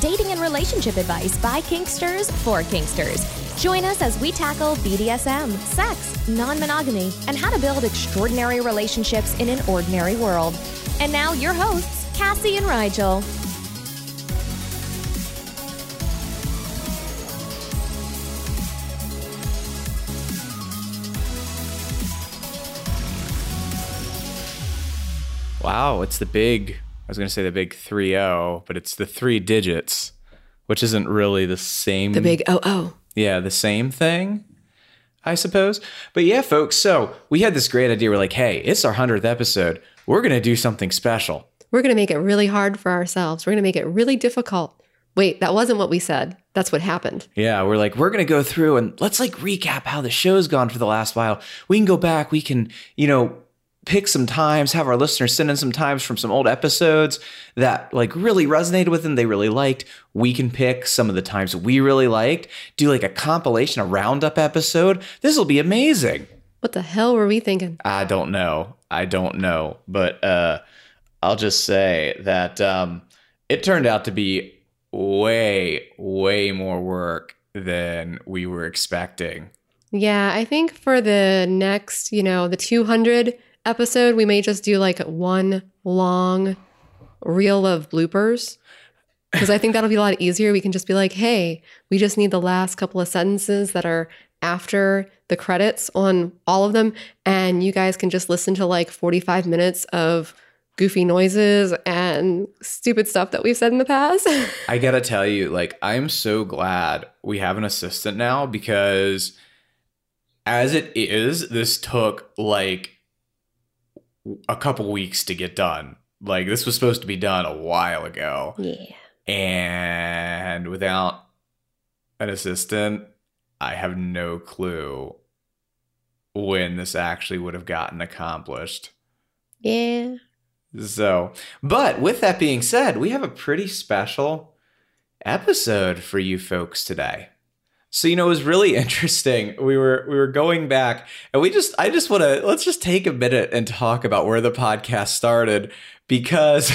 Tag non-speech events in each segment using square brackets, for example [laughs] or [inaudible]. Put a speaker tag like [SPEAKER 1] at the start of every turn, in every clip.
[SPEAKER 1] dating and relationship advice by Kinksters for Kinksters. Join us as we tackle BDSM, sex, non monogamy, and how to build extraordinary relationships in an ordinary world. And now, your hosts, Cassie and Rigel.
[SPEAKER 2] Wow, it's the big, was going to say the big 3 0, but it's the three digits, which isn't really the same.
[SPEAKER 3] The big oh oh.
[SPEAKER 2] Yeah, the same thing, I suppose. But yeah, folks, so we had this great idea. We're like, hey, it's our 100th episode. We're going to do something special.
[SPEAKER 3] We're going to make it really hard for ourselves. We're going to make it really difficult. Wait, that wasn't what we said. That's what happened.
[SPEAKER 2] Yeah, we're like, we're going to go through and let's like recap how the show's gone for the last while. We can go back, we can, you know, pick some times, have our listeners send in some times from some old episodes that like really resonated with them, they really liked. We can pick some of the times we really liked, do like a compilation, a roundup episode. This will be amazing.
[SPEAKER 3] What the hell were we thinking?
[SPEAKER 2] I don't know. I don't know. But uh I'll just say that um it turned out to be way, way more work than we were expecting.
[SPEAKER 3] Yeah, I think for the next, you know, the 200 episode, we may just do like one long reel of bloopers. Because I think that'll be a lot easier. We can just be like, hey, we just need the last couple of sentences that are after the credits on all of them. And you guys can just listen to like 45 minutes of goofy noises and stupid stuff that we've said in the past. [laughs]
[SPEAKER 2] I gotta tell you, like, I'm so glad we have an assistant now because as it is, this took like a couple weeks to get done. Like, this was supposed to be done a while ago.
[SPEAKER 3] yeah.
[SPEAKER 2] And without an assistant, I have no clue when this actually would have gotten accomplished.
[SPEAKER 3] Yeah.
[SPEAKER 2] So, but with that being said, we have a pretty special episode for you folks today. So, you know, it was really [laughs] interesting. We were we were going back and we just I just want to let's just take a minute and talk about where the podcast started because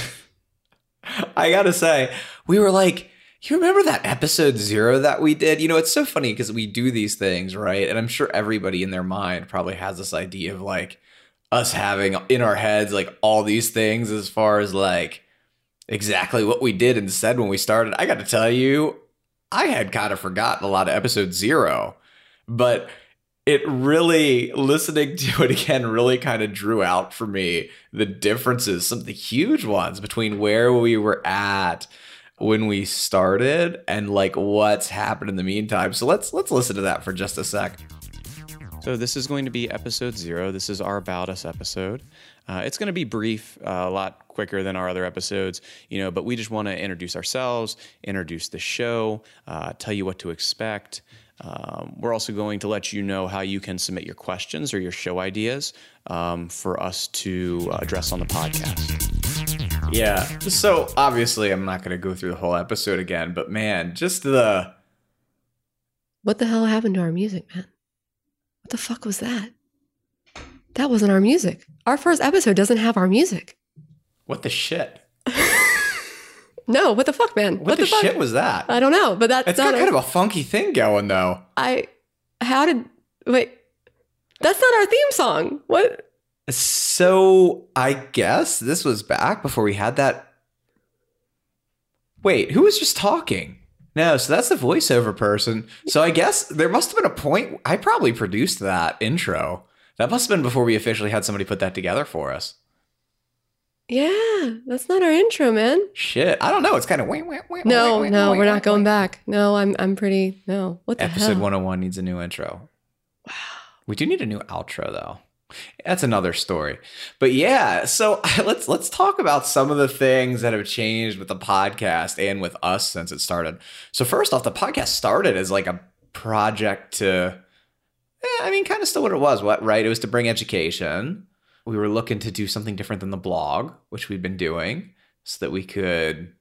[SPEAKER 2] [laughs] I got to say, we were like you remember that episode zero that we did? You know, it's so funny because we do these things, right? And I'm sure everybody in their mind probably has this idea of like us having in our heads like all these things as far as like exactly what we did and said when we started. I got to tell you, I had kind of forgotten a lot of episode zero, but it really, listening to it again, really kind of drew out for me the differences, some of the huge ones between where we were at when we started and like what's happened in the meantime. So let's let's listen to that for just a sec. So this is going to be episode zero. This is our about us episode. Uh, it's going to be brief, uh, a lot quicker than our other episodes, you know. But we just want to introduce ourselves, introduce the show, uh, tell you what to expect. Um, we're also going to let you know how you can submit your questions or your show ideas um, for us to address on the podcast. Yeah. So obviously, I'm not going to go through the whole episode again, but man, just the
[SPEAKER 3] What the hell happened to our music, man? What the fuck was that? That wasn't our music. Our first episode doesn't have our music.
[SPEAKER 2] what the shit? [laughs]
[SPEAKER 3] No, what the fuck, man?
[SPEAKER 2] What, the,
[SPEAKER 3] fuck?
[SPEAKER 2] shit was that?
[SPEAKER 3] I don't know, but that's
[SPEAKER 2] It's
[SPEAKER 3] not
[SPEAKER 2] got
[SPEAKER 3] a-
[SPEAKER 2] kind of a funky thing going though.
[SPEAKER 3] I how did wait? That's not our theme song. What?
[SPEAKER 2] So I guess this was back before we had that. Wait, who was just talking? No, so that's the voiceover person. So I guess there must have been a point. I probably produced that intro. That must have been before we officially had somebody put that together for us.
[SPEAKER 3] Yeah, that's not our intro, man.
[SPEAKER 2] Shit, I don't know. It's kind of wait, wait, wait.
[SPEAKER 3] No,
[SPEAKER 2] wait,
[SPEAKER 3] no,
[SPEAKER 2] wait,
[SPEAKER 3] we're
[SPEAKER 2] wait,
[SPEAKER 3] not going back. No, I'm I'm pretty no. What the
[SPEAKER 2] Episode
[SPEAKER 3] hell?
[SPEAKER 2] 101 needs a new intro. Wow. We do need a new outro though. That's another story. But yeah, so [laughs] let's let's talk about some of the things that have changed with the podcast and with us since it started. So first off, the podcast started as like a project to eh, I mean kind of still what it was, what right? It was to bring education. We were looking to do something different than the blog, which we've been doing so that we could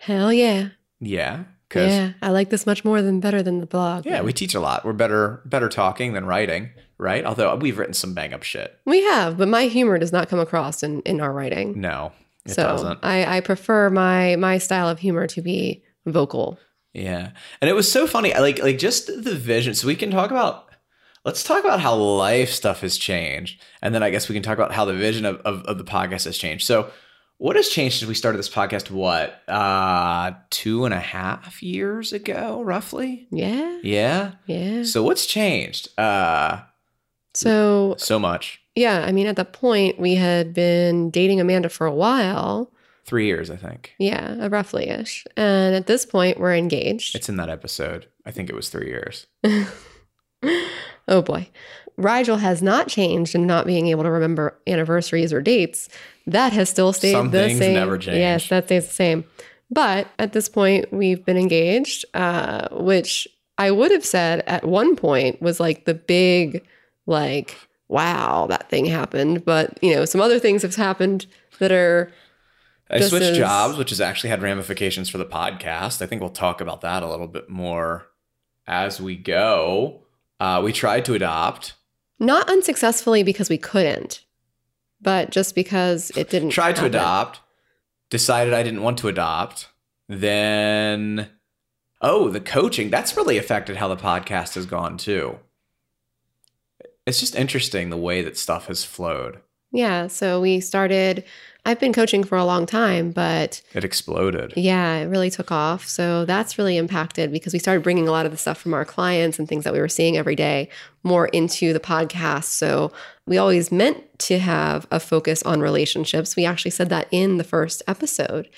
[SPEAKER 3] Hell yeah.
[SPEAKER 2] yeah,
[SPEAKER 3] Yeah. I like this much more than better than the blog.
[SPEAKER 2] yeah, we teach a lot. We're better better talking than writing, right? Although we've written some bang up shit.
[SPEAKER 3] We have, but my humor does not come across in, in our writing.
[SPEAKER 2] No, it
[SPEAKER 3] so
[SPEAKER 2] doesn't.
[SPEAKER 3] I, I prefer my my style of humor to be vocal.
[SPEAKER 2] Yeah. And it was so funny. I Like like just the vision. So we can talk about let's talk about how life stuff has changed. And then I guess we can talk about how the vision of, of, of the podcast has changed. So what has changed since we started this podcast? What? Uh two and a half years ago, roughly?
[SPEAKER 3] Yeah.
[SPEAKER 2] Yeah.
[SPEAKER 3] Yeah.
[SPEAKER 2] So what's changed? Uh
[SPEAKER 3] So
[SPEAKER 2] so much.
[SPEAKER 3] yeah, I mean at that point we had been dating Amanda for a while.
[SPEAKER 2] Three years, I think.
[SPEAKER 3] Yeah, roughly ish. And at this point we're engaged.
[SPEAKER 2] It's in that episode. I think it was three years. [laughs]
[SPEAKER 3] oh boy. Rigel has not changed in not being able to remember anniversaries or dates. That has still stayed
[SPEAKER 2] Some
[SPEAKER 3] the
[SPEAKER 2] things
[SPEAKER 3] same.
[SPEAKER 2] never change.
[SPEAKER 3] Yes, that stays the same. But at this point, we've been engaged, uh, which I would have said at one point was like the big, like, wow, that thing happened. But, you know, some other things have happened that are
[SPEAKER 2] I switched
[SPEAKER 3] as-
[SPEAKER 2] jobs, which has actually had ramifications for the podcast. I think we'll talk about that a little bit more as we go. Uh, we tried to adopt,
[SPEAKER 3] not unsuccessfully because we couldn't, but just because it didn't.
[SPEAKER 2] tried to adopt, decided I didn't want to adopt. Then, oh, the coaching that's really affected how the podcast has gone too. It's just interesting the way that stuff has flowed.
[SPEAKER 3] Yeah. So we started, I've been coaching for a long time, but
[SPEAKER 2] It exploded.
[SPEAKER 3] yeah, it really took off. So that's really impacted because we started bringing a lot of the stuff from our clients and things that we were seeing every day more into the podcast. So we always meant to have a focus on relationships. We actually said that in the first episode.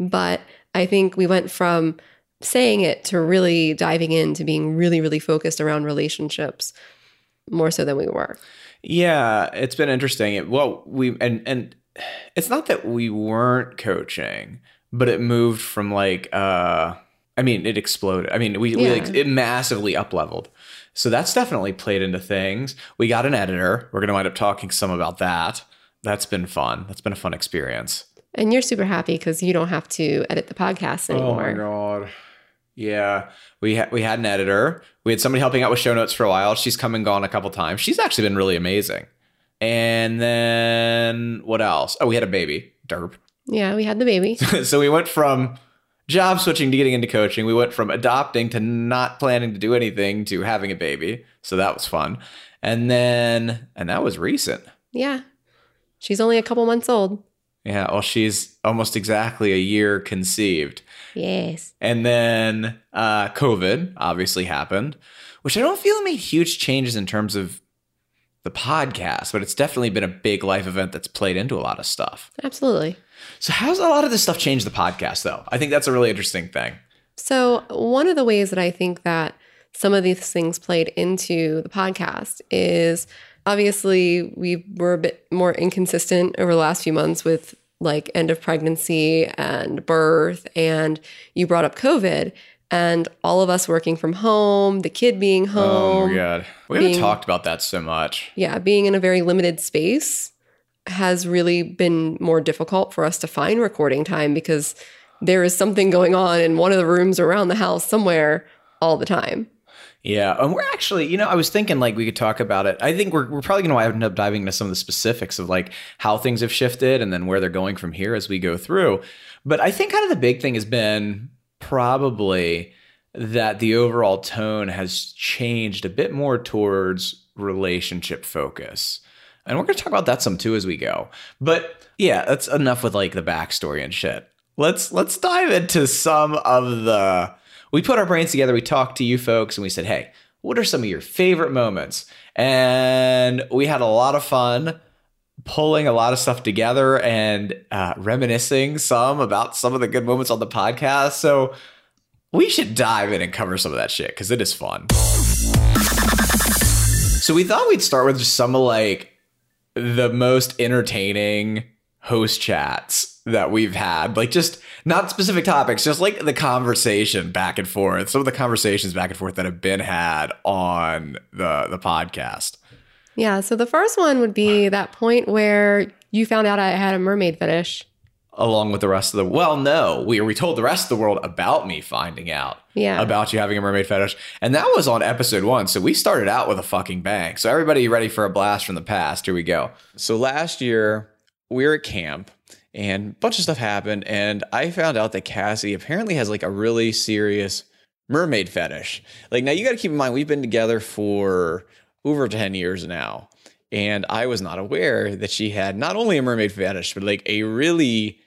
[SPEAKER 3] But I think we went from saying it to really diving into being really, really focused around relationships more so than we were.
[SPEAKER 2] Yeah, it's been interesting. It, well, we and and it's not that we weren't coaching, but it moved from like uh I mean, it exploded. I mean, we, we like it massively up leveled. So that's definitely played into things. We got an editor. We're going to wind up talking some about that. That's been fun. That's been a fun experience.
[SPEAKER 3] And you're super happy because you don't have to edit the podcast anymore.
[SPEAKER 2] Oh my god. Yeah, we ha- we had an editor. We had somebody helping out with show notes for a while. She's come and gone a couple times. She's actually been really amazing. And then what else? Oh, we had a baby, Derp. [laughs]
[SPEAKER 3] Yeah, we had the baby.
[SPEAKER 2] so we went from job switching to getting into coaching. We went from adopting to not planning to do anything to having a baby. So that was fun. And then, and that was recent.
[SPEAKER 3] yeah. She's only a couple months old.
[SPEAKER 2] Yeah. Well, she's almost exactly a year conceived.
[SPEAKER 3] Yes.
[SPEAKER 2] And then uh, COVID obviously happened, which I don't feel made huge changes in terms of the podcast, but it's definitely been a big life event that's played into a lot of stuff.
[SPEAKER 3] Absolutely.
[SPEAKER 2] So, how's a lot of this stuff changed the podcast, though? I think that's a really interesting thing.
[SPEAKER 3] So, one of the ways that I think that some of these things played into the podcast is obviously we were a bit more inconsistent over the last few months with like end of pregnancy and birth. And you brought up COVID and all of us working from home, the kid being home.
[SPEAKER 2] Oh my god, we haven't talked about that so much.
[SPEAKER 3] yeah, being in a very limited space has really been more difficult for us to find recording time because there is something going on in one of the rooms around the house somewhere all the time.
[SPEAKER 2] Yeah, and we're actually, you know, I was thinking like we could talk about it. I think we're we're probably going to end up diving into some of the specifics of like how things have shifted and then where they're going from here as we go through. But I think kind of the big thing has been probably that the overall tone has changed a bit more towards relationship focus. And we're going to talk about that some too as we go. But yeah, that's enough with like the backstory and shit. Let's let's dive into some of the we put our brains together, we talked to you folks, and we said, hey, what are some of your favorite moments? And we had a lot of fun pulling a lot of stuff together and uh, reminiscing some about some of the good moments on the podcast. So we should dive in and cover some of that shit because it is fun. So we thought we'd start with just some of like the most entertaining host chats that we've had. Like just not specific topics, just like the conversation back and forth. Some of the conversations back and forth that have been had on the the podcast.
[SPEAKER 4] Yeah. So the first one would be that point where you found out I had a mermaid fetish.
[SPEAKER 2] Along with the rest of the well, no, we we told the rest of the world about me finding out
[SPEAKER 4] Yeah.
[SPEAKER 2] about you having a mermaid fetish, and that was on episode one. So we started out with a fucking bang. So everybody ready for a blast from the past? Here we go. So last year we were at camp, and a bunch of stuff happened, and I found out that Cassie apparently has like a really serious mermaid fetish. Like now, you got to keep in mind we've been together for over ten years now, and I was not aware that she had not only a mermaid fetish, but like a really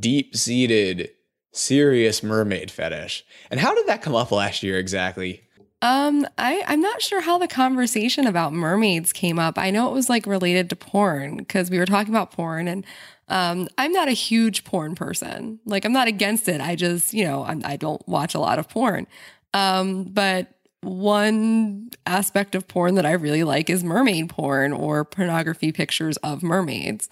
[SPEAKER 2] deep seated, serious mermaid fetish. And how did that come up last year exactly?
[SPEAKER 3] Um, I I'm not sure how the conversation about mermaids came up. I know it was like related to porn because we were talking about porn, and um, I'm not a huge porn person. Like I'm not against it. I just you know I'm, I don't watch a lot of porn. Um, but one aspect of porn that I really like is mermaid porn or pornography pictures of mermaids.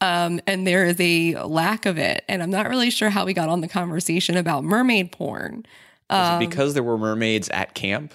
[SPEAKER 3] Um, and there is a lack of it, and I'm not really sure how we got on the conversation about mermaid porn.
[SPEAKER 2] Was it because there were mermaids at camp?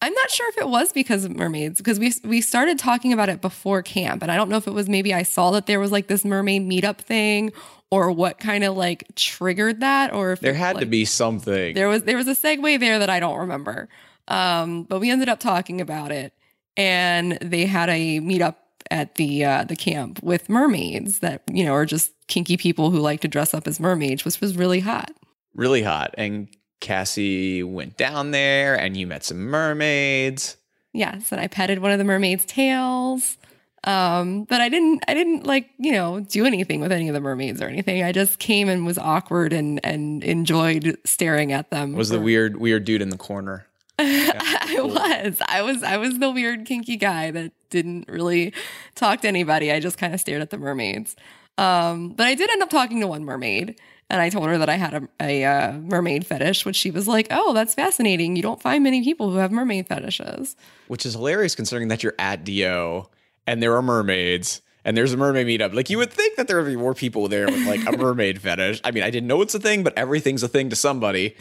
[SPEAKER 3] I'm not sure if it was because of mermaids because we we started talking about it before camp, and I don't know if it was maybe I saw that there was like this mermaid meetup thing, or what kind of like triggered that, or if
[SPEAKER 2] There
[SPEAKER 3] it,
[SPEAKER 2] had to be something.
[SPEAKER 3] there was there was a segue there that I don't remember. Um, but we ended up talking about it, and they had a meetup at the uh, the camp with mermaids that you know are just kinky people who like to dress up as mermaids, which was really hot.
[SPEAKER 2] really hot. And Cassie went down there and you met some mermaids.
[SPEAKER 3] Yes, and I petted one of the mermaid's tails. Um, but I didn't I didn't like, you know, do anything with any of the mermaids or anything. I just came and was awkward and and enjoyed staring at them.
[SPEAKER 2] Was the weird weird dude in the corner. [laughs]
[SPEAKER 3] I was. I was I was the weird kinky guy that didn't really talk to anybody. I just kind of stared at the mermaids. Um, but I did end up talking to one mermaid and I told her that I had a, a uh, mermaid fetish, which she was like, "Oh, that's fascinating. You don't find many people who have mermaid fetishes."
[SPEAKER 2] Which is hilarious considering that you're at DO and there are mermaids and there's a mermaid meetup. Like you would think that there would be more people there with like a [laughs] mermaid fetish. I mean, I didn't know it's a thing, but everything's a thing to somebody.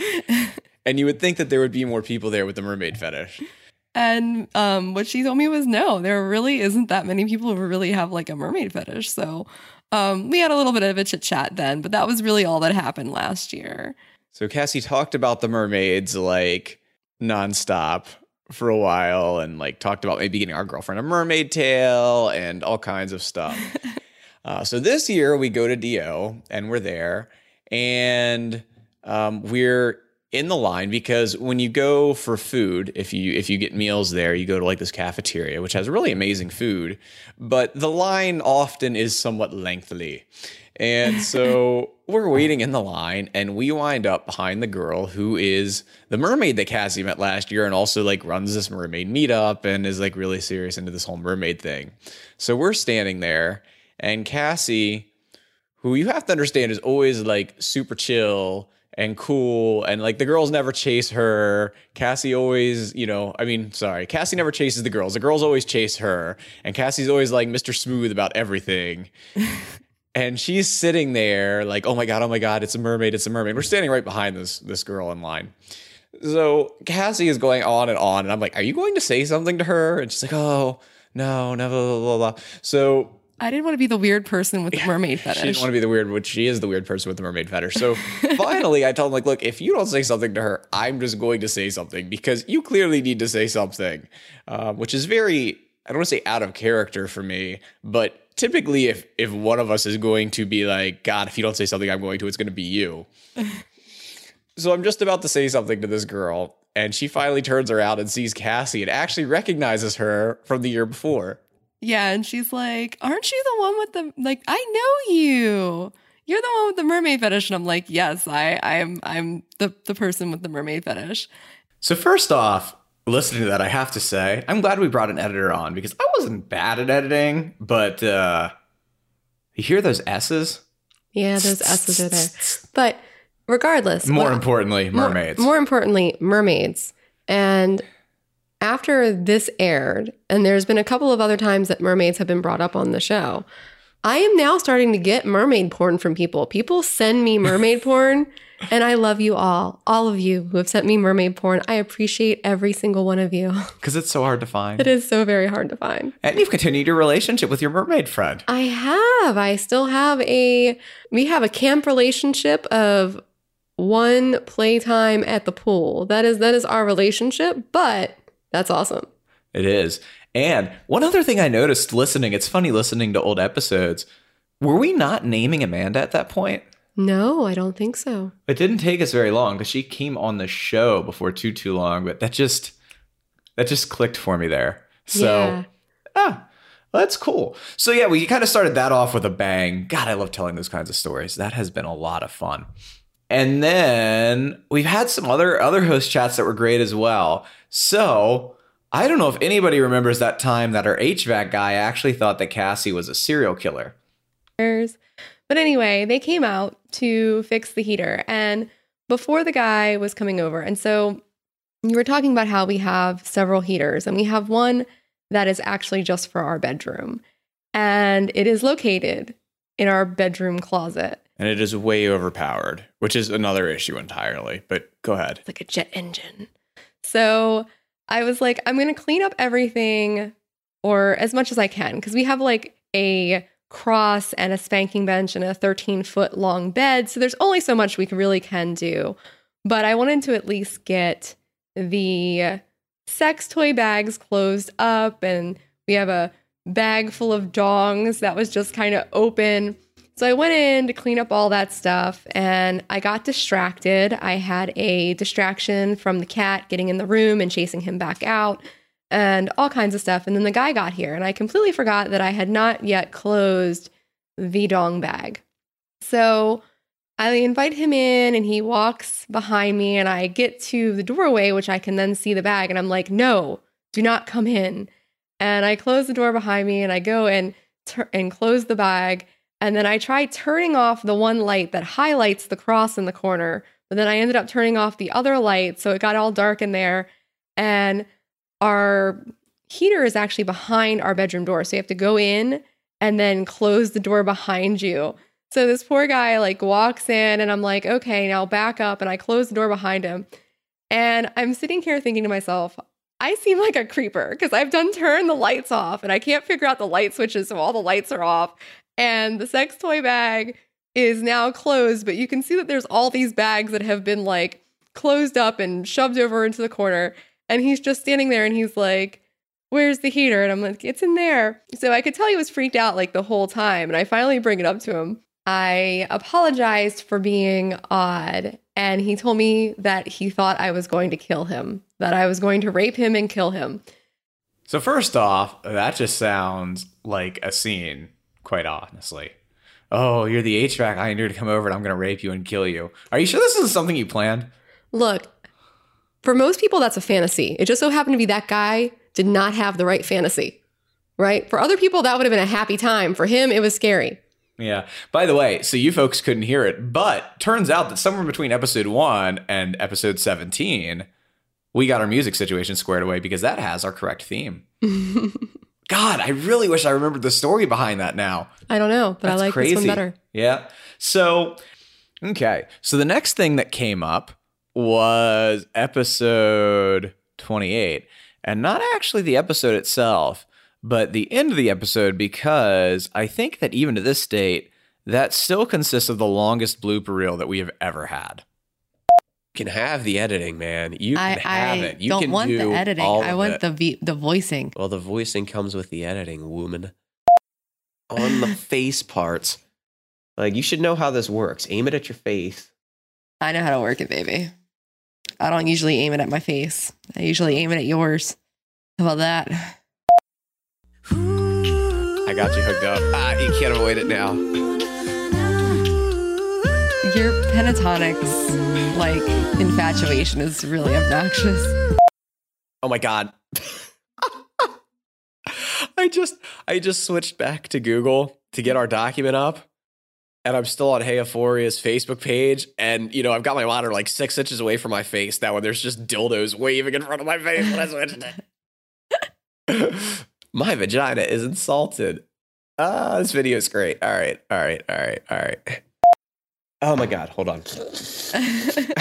[SPEAKER 2] And you would think that there would be more people there with the mermaid fetish.
[SPEAKER 3] And um, what she told me was no, there really isn't that many people who really have like a mermaid fetish. So um, we had a little bit of a chit chat then, but that was really all that happened last year.
[SPEAKER 2] So Cassie talked about the mermaids like nonstop for a while and like talked about maybe getting our girlfriend a mermaid tail and all kinds of stuff. [laughs] uh, so this year we go to Do and we're there and um, we're in the line because when you go for food, if you if you get meals there, you go to like this cafeteria which has really amazing food, but the line often is somewhat lengthy. And so [laughs] we're waiting in the line and we wind up behind the girl who is the mermaid that Cassie met last year and also like runs this mermaid meetup and is like really serious into this whole mermaid thing. So we're standing there and Cassie, who you have to understand is always like super chill and cool and like the girls never chase her. Cassie always, you know, I mean, sorry, Cassie never chases the girls. The girls always chase her and Cassie's always like Mr. Smooth about everything. [laughs] and she's sitting there like, "Oh my god, oh my god, it's a mermaid, it's a mermaid." We're standing right behind this this girl in line. So Cassie is going on and on, and I'm like, "Are you going to say something to her?" And she's like, "Oh no, no, blah blah blah." blah. So
[SPEAKER 3] I didn't want to be the weird person with the mermaid [laughs] fetish.
[SPEAKER 2] she didn't want to be the weird, which she is the weird person with the mermaid fetish. So [laughs] finally, I told him like, "Look, if you don't say something to her, I'm just going to say something because you clearly need to say something," uh, which is very. I don't want to say out of character for me, but typically if if one of us is going to be like, God, if you don't say something, I'm going to, it's going to be you. [laughs] so I'm just about to say something to this girl, and she finally turns around and sees Cassie and actually recognizes her from the year before.
[SPEAKER 3] Yeah, and she's like, "Aren't you the one with the like? I know you. You're the one with the mermaid fetish." And I'm like, "Yes, I, I'm, I'm the the person with the mermaid fetish."
[SPEAKER 2] So first off, listening to that, I have to say, I'm glad we brought an editor on because I wasn't bad at editing, but uh you hear those S's?
[SPEAKER 4] Yeah, those S's are there. But regardless,
[SPEAKER 2] More
[SPEAKER 4] what-
[SPEAKER 2] importantly,
[SPEAKER 4] more-
[SPEAKER 2] mermaids.
[SPEAKER 4] More, importantly, mermaids. And
[SPEAKER 5] after this aired, and there's been a couple of other times that mermaids have been brought up on the show, I am now starting to get mermaid porn from people. People send me mermaid [laughs] porn, and I love you all. All of you who have sent me mermaid porn. I appreciate every single one of you. [laughs]
[SPEAKER 2] Because it's so hard to find.
[SPEAKER 5] It is so very hard to find.
[SPEAKER 2] And you've continued your relationship with your mermaid friend.
[SPEAKER 5] I have. I still have a we have a camp relationship of one playtime at the pool. That is that is our relationship, but that's awesome.
[SPEAKER 2] It is. And one other thing I noticed listening, it's funny listening to old episodes. Were we not naming Amanda at that point?
[SPEAKER 5] No, I don't think so.
[SPEAKER 2] It didn't take us very long because she came on the show before too too long, but that just that just clicked for me there. So
[SPEAKER 5] Yeah.
[SPEAKER 2] ah, that's cool. So yeah, we kind of started that off with a bang. God, I love telling those kinds of stories. That has been a lot of fun. And then we've had some other other host chats that were great as well. So I don't know if anybody remembers that time that our HVAC guy actually thought that Cassie was a serial killer.
[SPEAKER 3] But anyway, they came out to fix the heater. And before the guy was coming over, and so you were talking about how we have several heaters, and we have one that is actually just for our bedroom. And it is located in our bedroom closet.
[SPEAKER 2] And it is way overpowered, which is another issue entirely. But go ahead.
[SPEAKER 3] It's like a jet engine. So I was like, I'm going to clean up everything or as much as I can because we have like a cross and a spanking bench and a 13 foot long bed. So there's only so much we really can do. But I wanted to at least get the sex toy bags closed up and we have a bag full of dongs that was just kind of open. So I went in to clean up all that stuff and I got distracted. I had a distraction from the cat getting in the room and chasing him back out and all kinds of stuff. And then the guy got here and I completely forgot that I had not yet closed the dong bag. So I invite him in and he walks behind me and I get to the doorway, which I can then see the bag. And I'm like, no, do not come in. And I close the door behind me and I go and, tur- and close the bag. And then I try turning off the one light that highlights the cross in the corner. But then I ended up turning off the other light. So it got all dark in there. And our heater is actually behind our bedroom door. So you have to go in and then close the door behind you. So this poor guy like walks in and I'm like, okay, now back up. And I close the door behind him. And I'm sitting here thinking to myself, I seem like a creeper because I've done turn the lights off and I can't figure out the light switches. So all the lights are off. And the sex toy bag is now closed, but you can see that there's all these bags that have been like closed up and shoved over into the corner. And he's just standing there and he's like, Where's the heater? And I'm like, It's in there. So I could tell he was freaked out like the whole time. And I finally bring it up to him. I apologized for being odd. And he told me that he thought I was going to kill him, that I was going to rape him and kill him.
[SPEAKER 2] So first off, that just sounds like a scene, quite honestly. Oh, you're the HVAC. I need to come over and I'm going to rape you and kill you. Are you sure this isn't something you planned?
[SPEAKER 5] Look, for most people, that's a fantasy. It just so happened to be that guy did not have the right fantasy, right? For other people, that would have been a happy time. For him, it was scary.
[SPEAKER 2] Yeah. By the way, so you folks couldn't hear it, but turns out that somewhere between episode one and episode 17, we got our music situation squared away because that has our correct theme. [laughs] God, I really wish I remembered the story behind that now.
[SPEAKER 5] I don't know, but I like
[SPEAKER 2] crazy.
[SPEAKER 5] this one better.
[SPEAKER 2] Yeah. So, okay. So the next thing that came up was episode 28, and not actually the episode itself, but the end of the episode, because I think that even to this date, that still consists of the longest blooper reel that we have ever had.
[SPEAKER 6] You can have the editing, man. You can
[SPEAKER 3] I,
[SPEAKER 6] have
[SPEAKER 3] I
[SPEAKER 6] it. You
[SPEAKER 3] don't
[SPEAKER 6] can
[SPEAKER 3] want
[SPEAKER 6] do
[SPEAKER 3] the editing. I want
[SPEAKER 6] it.
[SPEAKER 3] the v- the voicing.
[SPEAKER 6] Well, the voicing comes with the editing, woman. On the [laughs] face parts. Like, you should know how this works. Aim it at your face.
[SPEAKER 3] I know how to work it, baby. I don't usually aim it at my face. I usually aim it at yours. How about that?
[SPEAKER 6] I got you hooked up. Ah, you can't avoid it now.
[SPEAKER 3] Your pentatonics, like infatuation, is really obnoxious.
[SPEAKER 6] Oh my god. [laughs] I just I just switched back to Google to get our document up. And I'm still on Heyophoria's Facebook page. And you know, I've got my monitor like six inches away from my face That when there's just dildos waving in front of my face when I switched it. [laughs] My vagina is insulted. Ah, this video is great. All right, all right, all right, all right. Oh my god, hold on.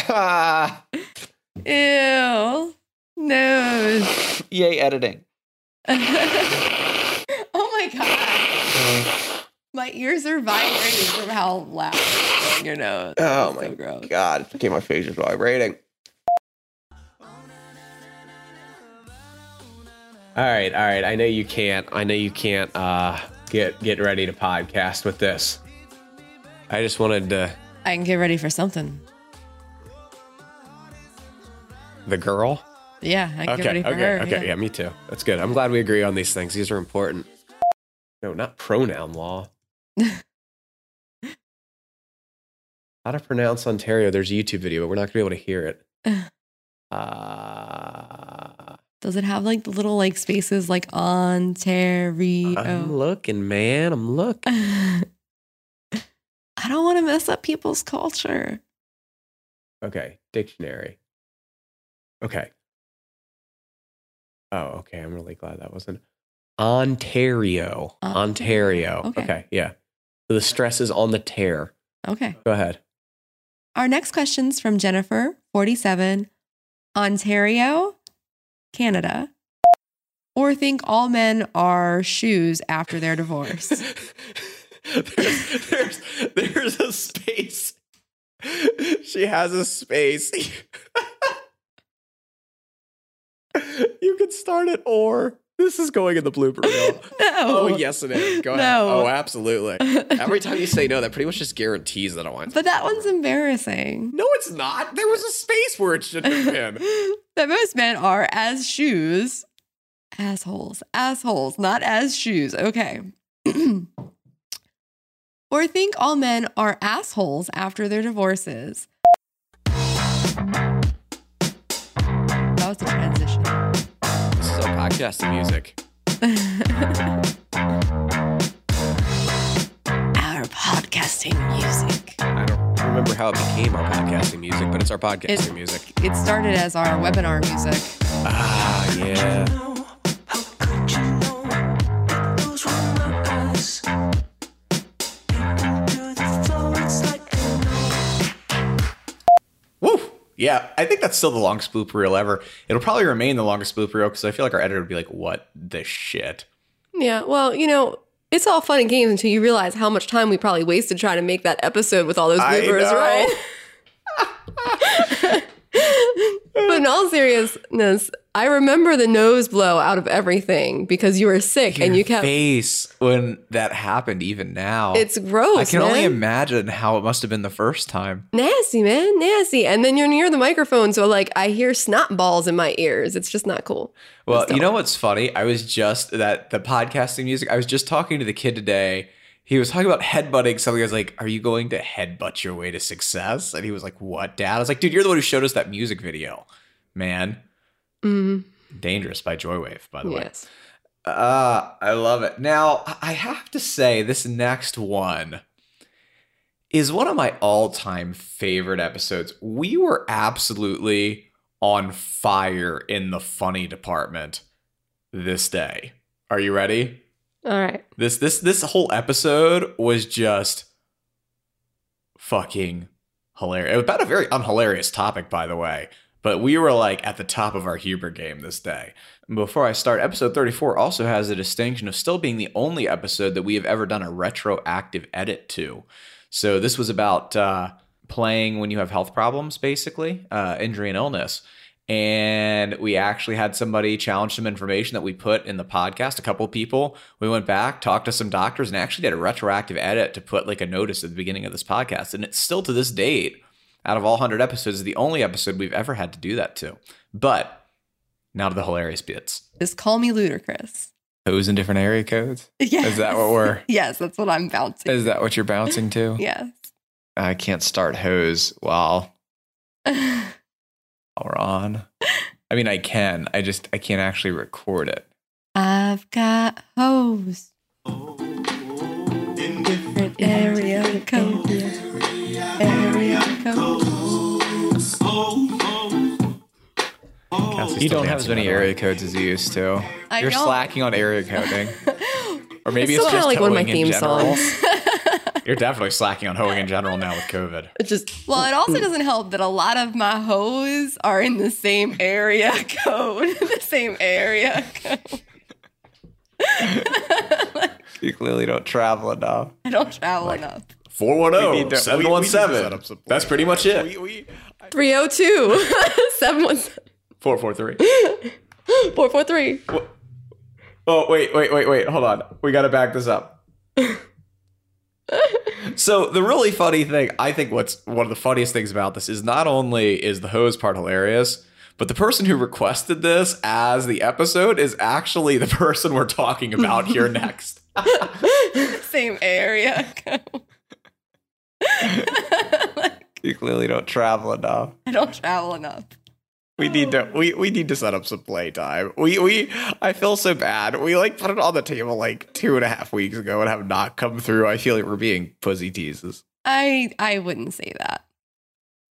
[SPEAKER 6] ah, [laughs]
[SPEAKER 3] Ew. Nose. [laughs]
[SPEAKER 2] Yay, editing. [laughs]
[SPEAKER 3] oh my god. My ears are vibrating from how loud your nose.
[SPEAKER 6] oh
[SPEAKER 3] It's
[SPEAKER 6] my
[SPEAKER 3] so gross.
[SPEAKER 6] god. Okay, my face is vibrating. All right, all right. I know you can't. I know you can't uh get get ready to podcast with this. I just wanted to
[SPEAKER 3] I can get ready for something.
[SPEAKER 6] the girl.
[SPEAKER 3] Yeah, I can get
[SPEAKER 6] Okay,
[SPEAKER 3] ready for
[SPEAKER 6] okay,
[SPEAKER 3] her.
[SPEAKER 6] okay. Yeah. me too. That's good. I'm glad we agree on these things. These are important. No, not pronoun law. [laughs] How to pronounce Ontario? There's a YouTube video, but we're not gonna be able to hear it. [sighs] Uh,
[SPEAKER 3] Does it have like the little like spaces like Ontario?
[SPEAKER 6] I'm looking, man. I'm looking. [laughs]
[SPEAKER 3] I don't want to mess up people's culture.
[SPEAKER 6] Okay, dictionary. Okay. Oh, okay. I'm really glad that wasn't Ontario.
[SPEAKER 3] Ontario.
[SPEAKER 6] Ontario.
[SPEAKER 3] Okay.
[SPEAKER 6] Okay, yeah. So the stress is on the tear.
[SPEAKER 3] Okay.
[SPEAKER 6] Go ahead.
[SPEAKER 3] Our next question's from Jennifer, 47, Ontario, Canada. Or think all men are shoes after their divorce. [laughs]
[SPEAKER 6] there's, there's there's a space. She has a space. you could start it or this is going in the blooper reel.
[SPEAKER 3] No.
[SPEAKER 6] Oh yes, it is. Go ahead. Oh, absolutely. Every time you say no, that pretty much just guarantees that I want.
[SPEAKER 3] But that one's embarrassing.
[SPEAKER 6] No, it's not. There was a space where it should have been. [laughs]
[SPEAKER 3] that most men are as shoes, assholes, assholes, not as shoes. Okay. [clears throat] or think all men are assholes after their divorces. That was the transition.
[SPEAKER 6] This is our podcasting music. [laughs]
[SPEAKER 3] Our podcasting music.
[SPEAKER 6] I don't remember how it became our podcasting music, but it's our podcasting
[SPEAKER 3] It-
[SPEAKER 6] music.
[SPEAKER 3] It started as our webinar music.
[SPEAKER 6] Ah, yeah.
[SPEAKER 2] Yeah, I think that's still the longest blooper reel ever. It'll probably remain the longest blooper reel because I feel like our editor would be like, "What the shit?"
[SPEAKER 7] Yeah, well, you know, it's all fun and games until you realize how much time we probably wasted trying to make that episode with all those bloopers, right? [laughs] [laughs] but in all seriousness, I remember the nose blow out of everything because you were sick and you kept.
[SPEAKER 2] face when that happened. Even now,
[SPEAKER 7] It's gross.
[SPEAKER 2] I can only imagine how it must have been the first time.
[SPEAKER 7] nasty, man, nasty. And then you're near the microphone, so like I hear snot balls in my ears. It's just not cool.
[SPEAKER 2] Well, you know what's funny? I was just that the podcasting music. I was just talking to the kid today. He was talking about headbutting something. I was like, "Are you going to headbutt your way to success?" And he was like, "What, Dad?" I was like, "Dude, you're the one who showed us that music video, man."
[SPEAKER 7] Mm,
[SPEAKER 2] Dangerous by Joywave, by the way.
[SPEAKER 7] yes.
[SPEAKER 2] Uh, I love it. Now, I have to say, this next one is one of my all time favorite episodes. We were absolutely on fire in the funny department this day. Are you ready?
[SPEAKER 7] All right.
[SPEAKER 2] This this this whole episode was just fucking hilarious. It was about a very unhilarious topic, by the way. But we were like at the top of our humor game this day. Before I start, episode 34 also has the distinction of still being the only episode that we have ever done a retroactive edit to. So this was about uh, playing when you have health problems, basically, uh, injury and illness. And we actually had somebody challenge some information that we put in the podcast. A couple people. We went back, talked to some doctors, and actually did a retroactive edit to put like a notice at the beginning of this podcast. And it's still to this date, out of all 100 episodes, the only episode we've ever had to do that to. But now to the hilarious bits.
[SPEAKER 3] Just call me Ludacris.
[SPEAKER 2] Who's in different area codes?
[SPEAKER 3] Yes.
[SPEAKER 2] Is that what we're? [laughs]
[SPEAKER 3] Yes, that's what I'm bouncing.
[SPEAKER 2] Is that what you're bouncing to? [laughs]
[SPEAKER 3] yes.
[SPEAKER 2] I can't start hose while [laughs] while we're on. I mean, I can. I just I can't actually record it.
[SPEAKER 3] I've got hoes. Oh, oh, oh. In different area code. Area code.
[SPEAKER 2] Cassie's
[SPEAKER 6] You don't have as many
[SPEAKER 2] by the way.
[SPEAKER 6] area codes as you used to.
[SPEAKER 8] I
[SPEAKER 6] You're
[SPEAKER 8] don't.
[SPEAKER 6] slacking on area coding. Or maybe
[SPEAKER 3] It's
[SPEAKER 6] it's, just
[SPEAKER 3] like one of my theme songs. [laughs]
[SPEAKER 2] You're definitely slacking on hoeing in general now with COVID. [laughs]
[SPEAKER 3] It just
[SPEAKER 8] Well, it also doesn't help that a lot of my hoes are in the same area [laughs] code. the same area code.
[SPEAKER 6] You clearly don't travel enough.
[SPEAKER 8] I don't travel enough.
[SPEAKER 6] We oh, need to- we- we need to
[SPEAKER 2] 410
[SPEAKER 6] set
[SPEAKER 2] 717. That's pretty much it.
[SPEAKER 6] We, we,
[SPEAKER 3] 302 [laughs] 717
[SPEAKER 2] 443. [laughs]
[SPEAKER 3] 443.
[SPEAKER 2] Oh, wait, wait, wait, wait. Hold on. We got to back this up. [laughs] so, the really funny thing, I think what's one of the funniest things about this is not only is the hoes part hilarious, but the person who requested this as the episode is actually the person we're talking about here next.
[SPEAKER 8] Same area code. [laughs] [laughs]
[SPEAKER 6] you clearly don't travel enough.
[SPEAKER 8] I don't travel enough.
[SPEAKER 6] We need to we, we need to set up some playtime. We we I feel so bad. We like put it on the table like two and a half weeks ago and have not come through. I feel like we're being pussy teases.
[SPEAKER 8] I I wouldn't say that.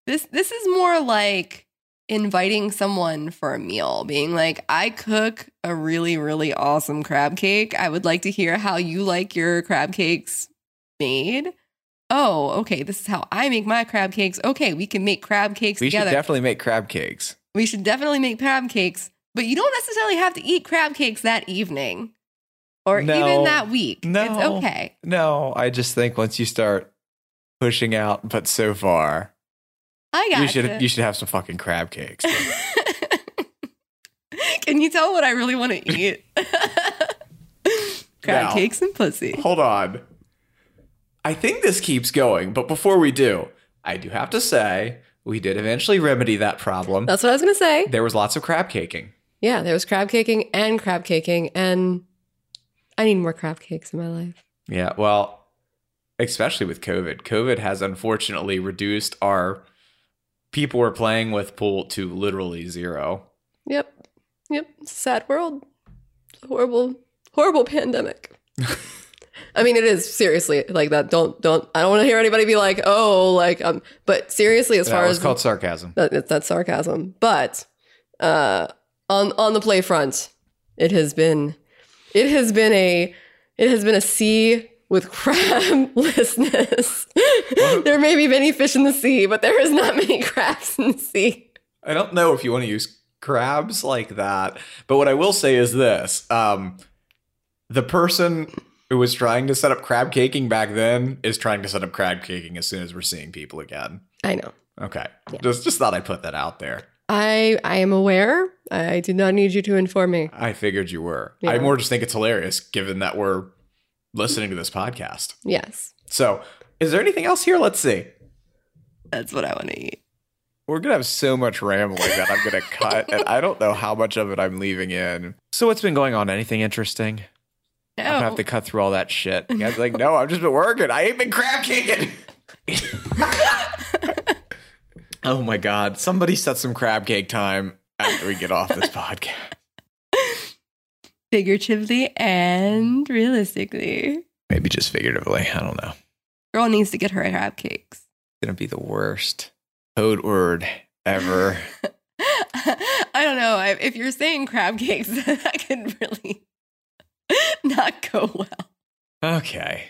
[SPEAKER 8] This this is more like inviting someone for a meal, being like, I cook a really, really awesome crab cake. I would like to hear how you like your crab cakes made. Oh, okay. This is how I make my crab cakes. Okay, we can make crab cakes
[SPEAKER 6] We
[SPEAKER 8] together.
[SPEAKER 6] should definitely make crab cakes.
[SPEAKER 8] we should definitely make crab cakes, but you don't necessarily have to eat crab cakes that evening or
[SPEAKER 6] No.
[SPEAKER 8] even that week.
[SPEAKER 6] No.
[SPEAKER 8] It's okay.
[SPEAKER 6] No, I just think once you start pushing out, but so far,
[SPEAKER 8] I got
[SPEAKER 6] you should you should have some fucking crab cakes. [laughs]
[SPEAKER 8] Can you tell what I really want to [laughs] eat? [laughs] Crab
[SPEAKER 2] Now.
[SPEAKER 8] cakes and pussy.
[SPEAKER 2] Hold on. I think this keeps going, but before we do, I do have to say we did eventually remedy that problem.
[SPEAKER 3] That's what I was going to say.
[SPEAKER 2] There was lots of crab caking.
[SPEAKER 3] Yeah, there was crab caking and crab caking. And I need more crab cakes in my life.
[SPEAKER 2] Yeah, well, especially with COVID. COVID has unfortunately reduced our people we're playing with pool to literally zero.
[SPEAKER 3] Yep. Yep. Sad world. Horrible, horrible pandemic. [laughs] I mean, it is seriously like that. Don't, don't, I don't want to hear anybody be like, oh, like, um, but seriously, as far
[SPEAKER 2] was
[SPEAKER 3] as
[SPEAKER 2] called sarcasm.
[SPEAKER 3] that, that's sarcasm. But, uh, on, on the play front, it has been, it has been a, it has been a sea with crablessness. there may be many fish in the sea, but there is not many crabs in the sea.
[SPEAKER 2] I don't know if you want to use crabs like that, but what I will say is this: um, the person who was trying to set up crab caking back then is trying to set up crab caking as soon as we're seeing people again.
[SPEAKER 3] I know.
[SPEAKER 2] Okay, just just thought I'd put that out there.
[SPEAKER 3] I I am aware. I did not need you to inform me.
[SPEAKER 2] I figured you were.
[SPEAKER 3] Yeah.
[SPEAKER 2] I more just think it's hilarious, given that we're listening to this podcast.
[SPEAKER 3] Yes.
[SPEAKER 2] So, is there anything else here? Let's see.
[SPEAKER 8] That's what I want to eat.
[SPEAKER 6] We're gonna have so much rambling that I'm gonna cut, and I don't know how much of it I'm leaving in. So what's been going on? Anything interesting?
[SPEAKER 8] No.
[SPEAKER 6] I'm gonna have to cut through all that shit. You guys are like, no, I've just been working. I ain't been crab caking. [laughs] oh my god! Somebody set some crab cake time after we get off this podcast. [laughs]
[SPEAKER 8] Figuratively and realistically.
[SPEAKER 6] Maybe just figuratively. I don't know.
[SPEAKER 8] Girl needs to get her crab cakes.
[SPEAKER 6] It's gonna be the worst code word ever. [laughs]
[SPEAKER 8] I don't know. If you're saying crab cakes, that could really [laughs] not go well.
[SPEAKER 6] Okay.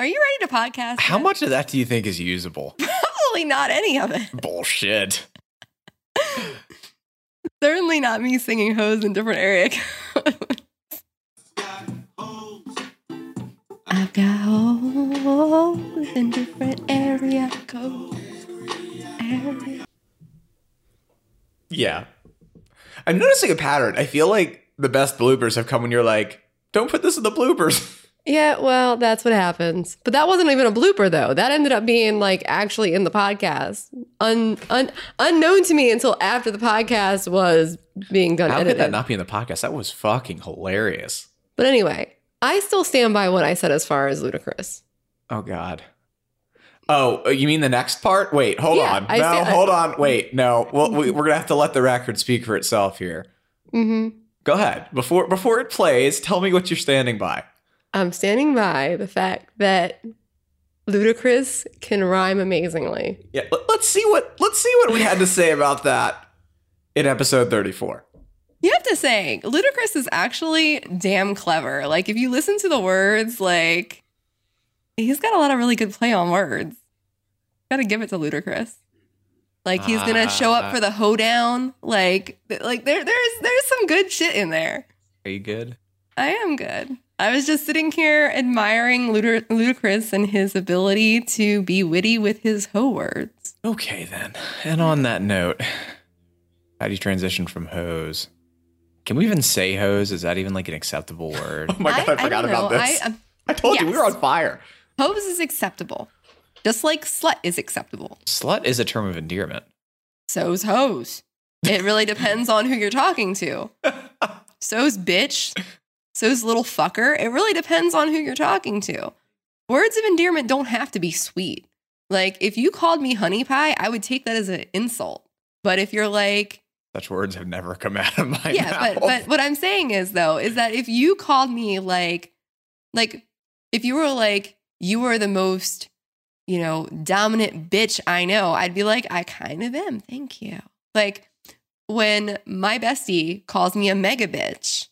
[SPEAKER 8] Are you ready to podcast?
[SPEAKER 6] How
[SPEAKER 8] yet?
[SPEAKER 6] much of that do you think is usable? [laughs]
[SPEAKER 8] Probably not any of it.
[SPEAKER 6] Bullshit. [laughs]
[SPEAKER 8] Certainly not me singing hoes in different area codes. I've got holes in different area codes. Area.
[SPEAKER 2] Yeah. I'm noticing a pattern. I feel like the best bloopers have come when you're like, don't put this in the bloopers. [laughs]
[SPEAKER 3] Yeah, well, that's what happens. But that wasn't even a blooper though. That ended up being like actually in the podcast. Un, un unknown to me until after the podcast was being done
[SPEAKER 2] How could that not be in the podcast? That was fucking hilarious.
[SPEAKER 3] but anyway, I still stand by what I said as far as Ludacris.
[SPEAKER 2] Oh God. Oh, you mean the next part? Wait, hold
[SPEAKER 3] Yeah,
[SPEAKER 2] on.
[SPEAKER 3] I
[SPEAKER 2] no,
[SPEAKER 3] I-
[SPEAKER 2] hold on. Wait, no. Well, we, we're gonna have to let the record speak for itself here.
[SPEAKER 3] Mm-hmm.
[SPEAKER 2] Go ahead. Before before it plays, tell me what you're standing by.
[SPEAKER 3] I'm standing by the fact that Ludacris can rhyme amazingly.
[SPEAKER 2] Yeah, let, us see what let's see what we had to say about that in episode 34.
[SPEAKER 3] You have to say, Ludacris is actually damn clever. Like, if you listen to the words, like, he's got a lot of really good play on words. Gotta give it to Ludacris. Like, he's gonna show up for the hoedown. Like, like there, there's, there's some good shit in there.
[SPEAKER 2] Are you good?
[SPEAKER 3] I am good. I was just sitting here admiring Luda- Ludacris and his ability to be witty with his ho words.
[SPEAKER 2] Okay, then. And on that note, how do you transition from hose? Can we even say hose? Is that even like an acceptable word? [laughs]
[SPEAKER 9] Oh my god, I,
[SPEAKER 3] I
[SPEAKER 9] forgot
[SPEAKER 3] don't
[SPEAKER 9] about
[SPEAKER 3] know.
[SPEAKER 9] this.
[SPEAKER 3] I-
[SPEAKER 9] I,
[SPEAKER 3] um,
[SPEAKER 9] told you we were on fire.
[SPEAKER 3] Hose is acceptable, just like slut is acceptable.
[SPEAKER 2] Slut is a term of endearment.
[SPEAKER 3] So's hoes. It really [laughs] depends on who you're talking to. So's bitch. So's little fucker. It really depends on who you're talking to. Words of endearment don't have to be sweet. Like, if you called me honey pie, I would take that as an insult. But if you're like,
[SPEAKER 2] Such words have never come out of my mouth.
[SPEAKER 3] yeah,
[SPEAKER 2] mouth.
[SPEAKER 3] but but what I'm saying is though, is that if you called me like like if you were like you were the most, you know, dominant bitch I know, I'd be like, I kind of am. Thank you. Like when my bestie calls me a mega bitch,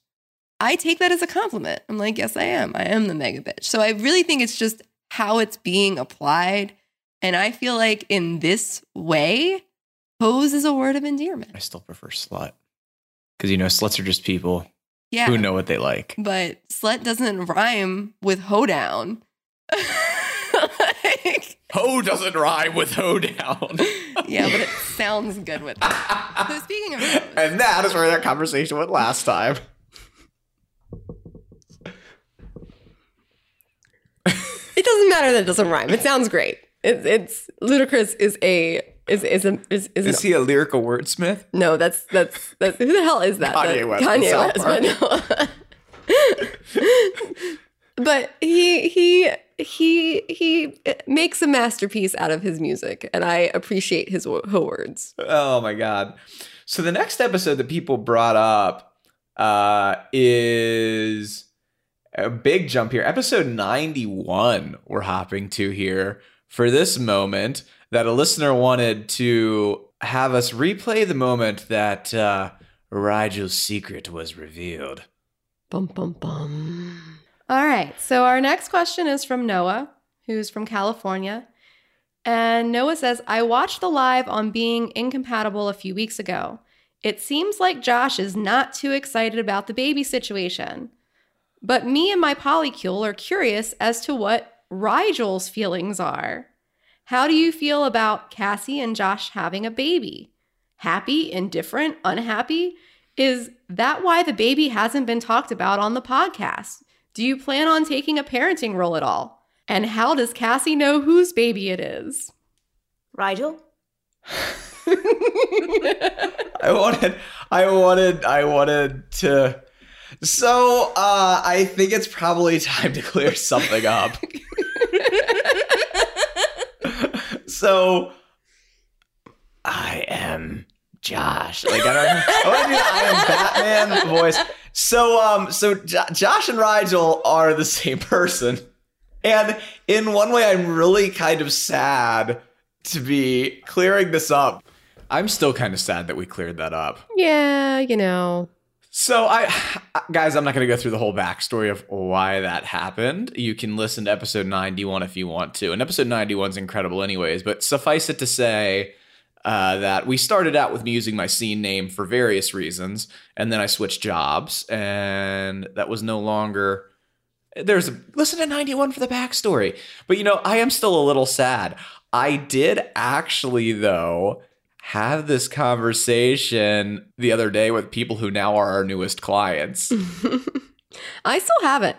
[SPEAKER 3] I take that as a compliment. I'm like, yes, I am. I am the mega bitch. So I really think it's just how it's being applied. And I feel like in this way, pose is a word of endearment.
[SPEAKER 2] I still prefer slut. Because, you know, sluts are just people
[SPEAKER 3] Yeah.
[SPEAKER 2] who know what they like.
[SPEAKER 3] but slut doesn't rhyme with hoedown. [laughs] like,
[SPEAKER 9] Ho doesn't rhyme with hoedown. [laughs]
[SPEAKER 3] yeah, but it sounds good with that. So speaking of hoes,
[SPEAKER 9] and that is where that conversation went last time.
[SPEAKER 10] It doesn't matter that it doesn't rhyme. It sounds great. It's it's Ludacris is a is is a is, is,
[SPEAKER 2] Is
[SPEAKER 10] an,
[SPEAKER 2] he a lyrical wordsmith?
[SPEAKER 10] no that's that's that's who the hell is that?
[SPEAKER 9] Kanye
[SPEAKER 10] That-
[SPEAKER 9] West
[SPEAKER 10] Kanye
[SPEAKER 9] South
[SPEAKER 10] West. But, no. [laughs] but he he he he makes a masterpiece out of his music, and I appreciate his words.
[SPEAKER 2] Oh my god. So the next episode that people brought up uh is a big jump here. Episode 91 we're hopping to here for this moment that a listener wanted to have us replay the moment that uh Rigel's secret was revealed.
[SPEAKER 10] Bum bum bum.
[SPEAKER 11] All right. So our next question is from Noah, who's from California. And Noah says, I watched the live on being incompatible a few weeks ago. It seems like Josh is not too excited about the baby situation. But me and my polycule are curious as to what Rigel's feelings are. How do you feel about Cassie and Josh having a baby? Happy, indifferent, unhappy? Is that why the baby hasn't been talked about on the podcast? Do you plan on taking a parenting role at all? And how does Cassie know whose baby it is?
[SPEAKER 12] Rigel?
[SPEAKER 2] I wanted I wanted I wanted to so uh I think it's probably time to clear something up. [laughs] so I am Josh. Like I don't I want to do I am Batman voice. So um so Jo- Josh and Rigel are the [laughs] same person. And in one way I'm really kind of sad to be clearing this up. I'm still kind of sad that we cleared that up.
[SPEAKER 10] Yeah, you know.
[SPEAKER 2] So I guys, I'm not going to go through the whole backstory of why that happened. You can listen to episode 91 if you want to. And episode 91 is incredible anyways, but suffice it to say uh, that we started out with me using my scene name for various reasons, and then I switched jobs, and that was no longer there's a listen to 91 for the backstory. But you know, I am still a little sad. I did actually though have this conversation the other day with people who now are our newest clients. [laughs]
[SPEAKER 10] I still haven't.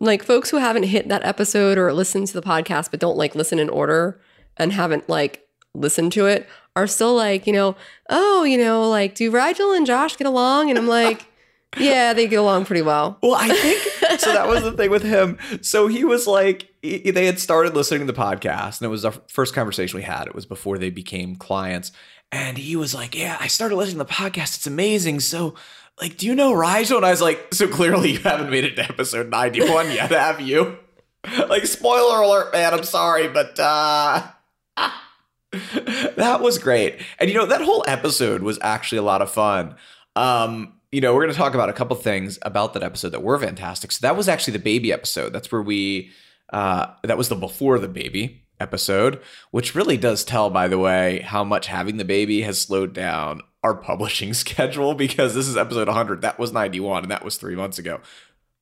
[SPEAKER 10] Like folks who haven't hit that episode or listened to the podcast but don't like listen in order and haven't like listened to it are still like, you know, oh, you know, like do Rigel and Josh get along? And I'm like, [laughs] yeah, they get along pretty well.
[SPEAKER 2] Well, I think [laughs] so. That was the thing with him. So he was like, he- they had started listening to the podcast, and it was our first conversation we had. It was before they became clients, and he was like, "Yeah, I started listening to the podcast. It's amazing." So, like, do you know Rigel? And I was like, "So clearly you haven't made it to episode ninety-one yet, have you?" [laughs] like, spoiler alert, man. I'm sorry, but uh, [laughs] that was great. And you know, that whole episode was actually a lot of fun. Um, you know, we're going to talk about a couple things about that episode that were fantastic. So that was actually the baby episode. That's where we uh that was the before the baby episode, which really does tell by the way how much having the baby has slowed down our [laughs] publishing schedule because this is episode 100. That was 91 and that was 3 months ago.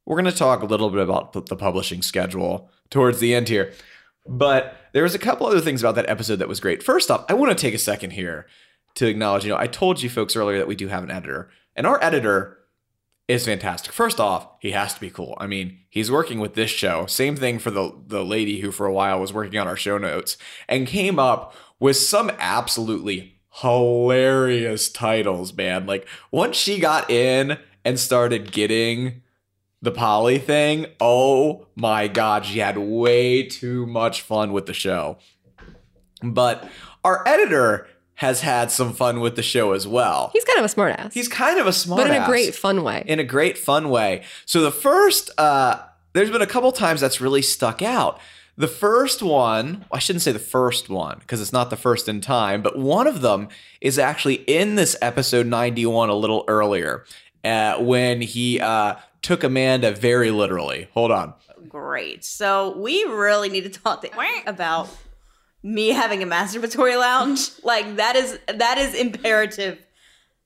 [SPEAKER 2] We're going to talk a little bit about the publishing schedule towards the end here. But there was a couple other things about that episode that was great. First off, I want to take a second here to acknowledge, you know, I told you folks earlier that we do have an editor, and our editor is fantastic. First off, he has to be cool. I mean, he's working with this show. Same thing for the the lady who for a while was working on our show notes and came up with some absolutely hilarious titles, man. Like once she got in and started getting the Polly thing, oh my god, she had way too much fun with the show. But our editor has had some fun with the show as well.
[SPEAKER 3] He's kind of a smartass.
[SPEAKER 2] He's kind of a smart
[SPEAKER 3] but in a great fun way.
[SPEAKER 2] In a great fun way. So the first uh there's been a couple times that's really stuck out. The first one, I shouldn't say the first one because it's not the first in time, but one of them is actually in this episode 91 a little earlier uh, when he uh, took Amanda very literally. Hold on.
[SPEAKER 12] Great. So we really need to talk to about me having a masturbatory lounge. [laughs] Like that is that is imperative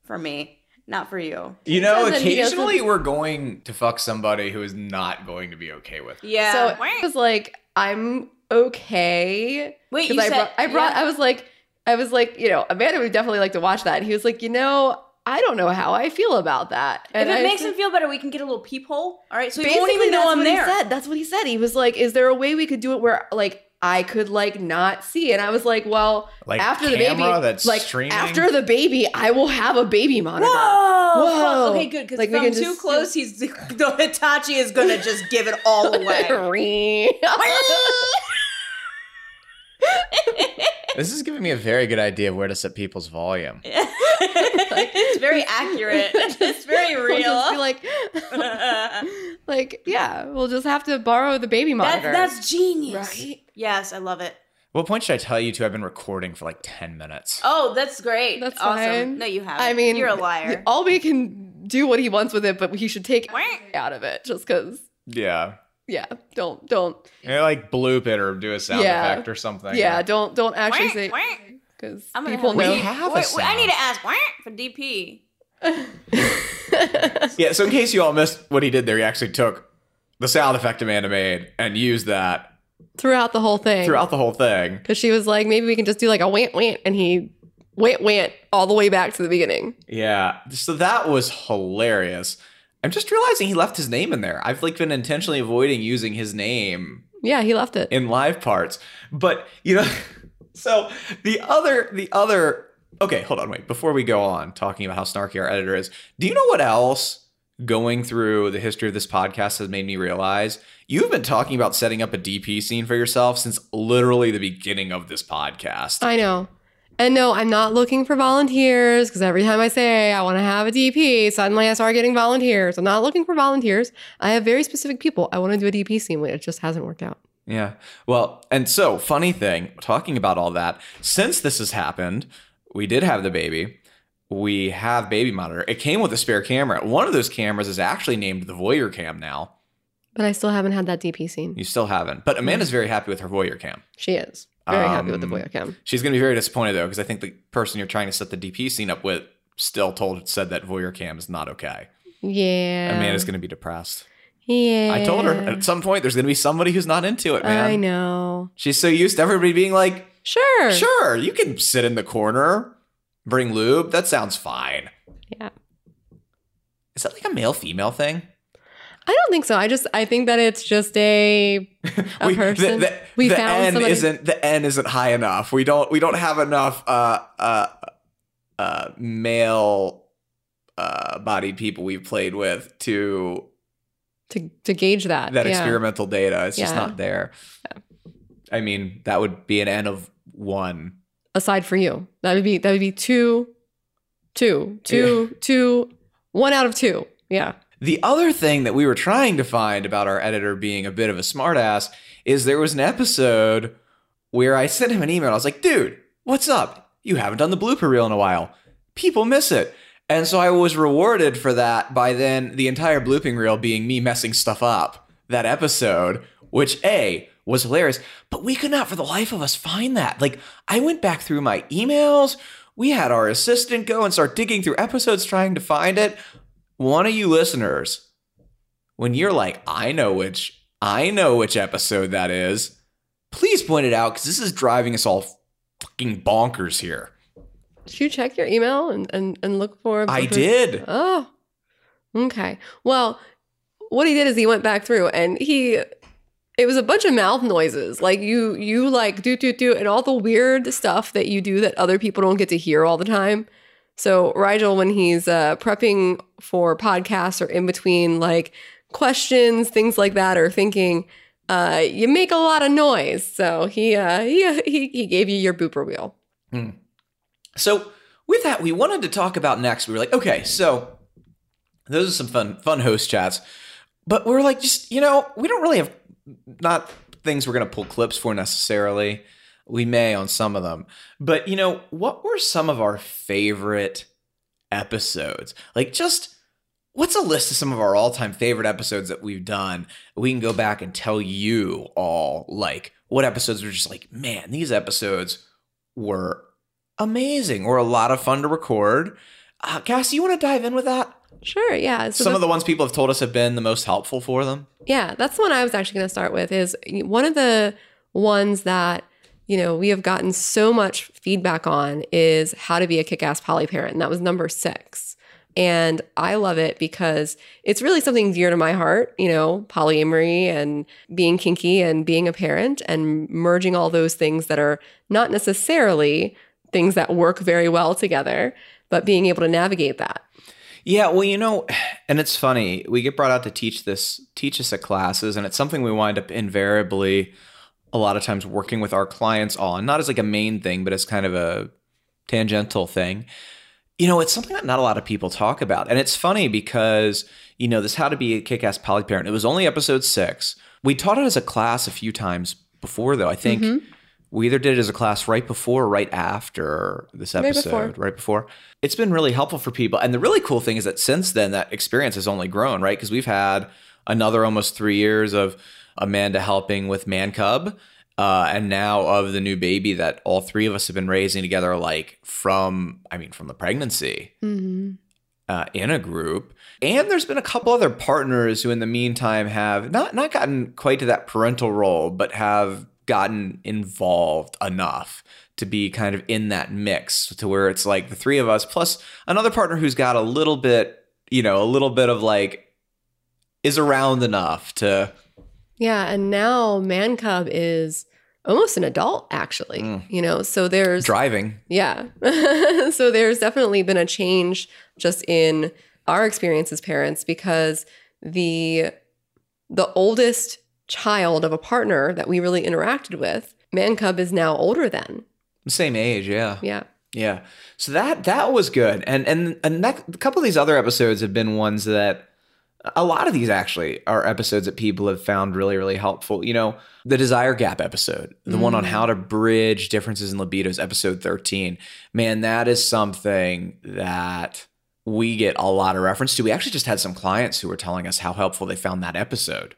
[SPEAKER 12] for me, not for you.
[SPEAKER 2] You know, occasionally we're going to fuck somebody who is not going to be okay with. it.
[SPEAKER 12] Yeah.
[SPEAKER 13] So I was like, I'm okay.
[SPEAKER 12] Wait, you
[SPEAKER 13] I
[SPEAKER 12] said-
[SPEAKER 13] brought, I brought,
[SPEAKER 12] yeah.
[SPEAKER 13] I was like, I was like, you know, Amanda would definitely like to watch that. And he was like, you know, I don't know how I feel about that.
[SPEAKER 12] if it
[SPEAKER 13] I
[SPEAKER 12] makes
[SPEAKER 13] said-
[SPEAKER 12] him feel better, we can get a little peephole. All right. So he
[SPEAKER 13] Basically,
[SPEAKER 12] won't even know
[SPEAKER 13] that's
[SPEAKER 12] I'm
[SPEAKER 13] what
[SPEAKER 12] there.
[SPEAKER 13] He said. That's what he said. He was like, "Is there a way we could do it where like I could like not see?" And I was like, "Well,
[SPEAKER 2] Like
[SPEAKER 13] after the baby,
[SPEAKER 2] that's
[SPEAKER 13] like
[SPEAKER 2] streaming?
[SPEAKER 13] after the baby, I will have a baby monitor."
[SPEAKER 12] Whoa!
[SPEAKER 13] Whoa.
[SPEAKER 12] Okay, good. Because
[SPEAKER 13] Like, we
[SPEAKER 12] from
[SPEAKER 13] can
[SPEAKER 12] too
[SPEAKER 13] just-
[SPEAKER 12] close, he's [laughs] the Hitachi is gonna just give it all [laughs] away. [laughs]
[SPEAKER 2] This is giving me a very good idea of where to set people's volume. [laughs]
[SPEAKER 12] it's very accurate. [laughs] [laughs] It's very real.
[SPEAKER 13] We'll
[SPEAKER 12] real.
[SPEAKER 13] just be like, like, yeah, we'll just have to borrow the baby
[SPEAKER 12] That,
[SPEAKER 13] monitor.
[SPEAKER 12] that's genius.
[SPEAKER 13] Right?
[SPEAKER 12] Yes, I love it.
[SPEAKER 2] What point should I tell you to? I've been recording for like 10 minutes.
[SPEAKER 12] Oh, that's great.
[SPEAKER 13] That's
[SPEAKER 12] awesome.
[SPEAKER 13] fine.
[SPEAKER 12] No, you haven't.
[SPEAKER 13] I mean,
[SPEAKER 12] you're a liar.
[SPEAKER 13] Albie can do what he wants with it, but he should take out of it just because.
[SPEAKER 2] Yeah.
[SPEAKER 13] Yeah, don't don't.
[SPEAKER 2] Yeah, like bloop it or do a sound
[SPEAKER 13] Yeah.
[SPEAKER 2] effect or something.
[SPEAKER 13] Yeah, don't don't actually say because
[SPEAKER 12] I'm gonna
[SPEAKER 13] people
[SPEAKER 12] have,
[SPEAKER 13] know.
[SPEAKER 12] wait,
[SPEAKER 2] have a
[SPEAKER 12] wait, wait, I need to ask wah, for DP. [laughs]
[SPEAKER 2] Yeah, so in case you all missed what he did there, he actually took the sound effect Amanda made and used that
[SPEAKER 3] throughout the whole thing.
[SPEAKER 2] throughout the whole thing.
[SPEAKER 3] Because she was like, maybe we can just do like a want want, and he went went all the way back to the beginning.
[SPEAKER 2] Yeah, so that was hilarious. I'm just realizing he left his name in there. I've like been intentionally avoiding using his name
[SPEAKER 3] Yeah, he left it.
[SPEAKER 2] in live parts. But you know, so the other the other okay, hold on, wait. Before we go on talking about how snarky our editor is, do you know what else going through the history of this podcast has made me realize? You've been talking about setting up a DP scene for yourself since literally the beginning of this podcast.
[SPEAKER 3] I know. And no, I'm not looking for volunteers because every time I say I want to have a DP, suddenly I start getting volunteers. I'm not looking for volunteers. I have very specific people I want to do a DP scene with. It just hasn't worked out.
[SPEAKER 2] Yeah. Well, and so funny thing, talking about all that, since this has happened, we did have the baby. We have baby monitor. It came with a spare camera. One of those cameras is actually named the Voyeur Cam now.
[SPEAKER 3] But I still haven't had that DP scene.
[SPEAKER 2] You still haven't. But Amanda's very happy with her Voyeur Cam.
[SPEAKER 3] She is very happy with the
[SPEAKER 2] Um,
[SPEAKER 3] Voyeur cam.
[SPEAKER 2] She's going to be very disappointed though because I think the person you're trying to set the DP scene up with still told said that Voyeur Cam is not okay.
[SPEAKER 3] Yeah.
[SPEAKER 2] Amanda's going to be depressed.
[SPEAKER 3] Yeah.
[SPEAKER 2] I told her at some point there's going to be somebody who's not into it, man.
[SPEAKER 3] I know.
[SPEAKER 2] She's so used to everybody being like,
[SPEAKER 3] Sure.
[SPEAKER 2] Sure, you can sit in the corner, bring lube. That sounds fine.
[SPEAKER 3] Yeah.
[SPEAKER 2] Is that like a male female thing?
[SPEAKER 3] I don't think so. I just I think that it's just a [laughs] a
[SPEAKER 2] We-
[SPEAKER 3] person.
[SPEAKER 2] The, the,
[SPEAKER 3] we
[SPEAKER 2] the
[SPEAKER 3] found
[SPEAKER 2] N
[SPEAKER 3] somebody.
[SPEAKER 2] isn't the N isn't high enough. We don't we don't have enough uh uh uh male uh bodied people we've played with to
[SPEAKER 3] to to gauge that.
[SPEAKER 2] that
[SPEAKER 3] yeah.
[SPEAKER 2] experimental data. It's just not there. I mean, that would be an N of one.
[SPEAKER 3] Aside for you, that would be that would be two, two, two, two, one out of two. Yeah.
[SPEAKER 2] The other thing that we were trying to find about our editor being a bit of a smartass is there was an episode where I sent him an email. I was like, dude, What's up? You haven't done the blooper reel in a while. People miss it. And so I was rewarded for that by then the entire blooping reel being me messing stuff up that episode, which A was hilarious, but we could not for the life of us find that. Like I went back through my emails, we had our assistant go and start digging through episodes trying to find it. One of you listeners, when you're like, I know which I know which episode that is, please point it out because this is driving us all fucking bonkers here.
[SPEAKER 3] Did you check your email and, and, and look for?
[SPEAKER 2] I did.
[SPEAKER 3] Oh, okay. Well, what he did is he went back through and he, it was a bunch of mouth noises. Like you, you like do, do, do, and all the weird stuff that you do that other people don't get to hear all the time. So Rigel, when he's uh, prepping for podcasts or in between like questions, things like that, or thinking, uh, you make a lot of noise. So he, uh, he, he, he gave you your booper wheel.
[SPEAKER 2] Hmm. So with that, we wanted to talk about next. We were like, okay, so those are some fun, fun host chats, but we are like, just you know, we don't really have not things we're gonna pull clips for necessarily. We may on some of them, but you know, what were some of our favorite episodes? Like, just what's a list of some of our all-time favorite episodes that we've done? We can go back and tell you all like what episodes were just like, man, these episodes were amazing or a lot of fun to record. Uh, Cassie, you want to dive in with that?
[SPEAKER 3] Sure, yeah.
[SPEAKER 2] So Some the, of the ones people have told us have been the most helpful for them.
[SPEAKER 3] Yeah, that's the one I was actually going to start with. Is one of the ones that you know we have gotten so much feedback on is how to be a kick-ass poly parent, and that was number six. And I love it because it's really something dear to my heart, you know, polyamory and being kinky and being a parent and merging all those things that are not necessarily things that work very well together, but being able to navigate that.
[SPEAKER 2] Yeah, well, you know, and it's funny. We get brought out to teach this, teach us at classes, and it's something we wind up invariably a lot of times working with our clients on, not as like a main thing, but as kind of a tangential thing. You know, it's something that not a lot of people talk about. And it's funny because, you know, this How to Be a Kick Ass Poly Parent, it was only episode six. We taught it as a class a few times before, though. I think mm-hmm we either did it as a class right before or right after this episode, right before. right before. It's been really helpful for people. And the really cool thing is that since then, that experience has only grown, right? Because we've had another almost three years of Amanda helping with Man Cub. Uh, and now of the new baby that all three of us have been raising together, like from, I mean, from the pregnancy mm-hmm. uh, in a group. And there's been a couple other partners who, in the meantime, have not not gotten quite to that parental role, but have gotten involved enough to be kind of in that mix to where it's like the three of us plus another partner who's got a little bit, you know, a little bit of like is around enough to
[SPEAKER 3] Yeah, and now Man Cub is almost an adult actually, mm. you know. So there's
[SPEAKER 2] driving.
[SPEAKER 3] Yeah. [laughs] so there's definitely been a change just in our experience as parents because the the oldest child of a partner that we really interacted with, Man Cub is now older than.
[SPEAKER 2] Same age, yeah.
[SPEAKER 3] Yeah.
[SPEAKER 2] Yeah. So that that was good. And and and that, a couple of these other episodes have been ones that a lot of these actually are episodes that people have found really really helpful. You know, the desire gap episode, the mm. one on mm. how to bridge differences in libidos episode 13. Man, that is something that we get a lot of reference to. We actually just had some clients who were telling us how helpful they found that episode.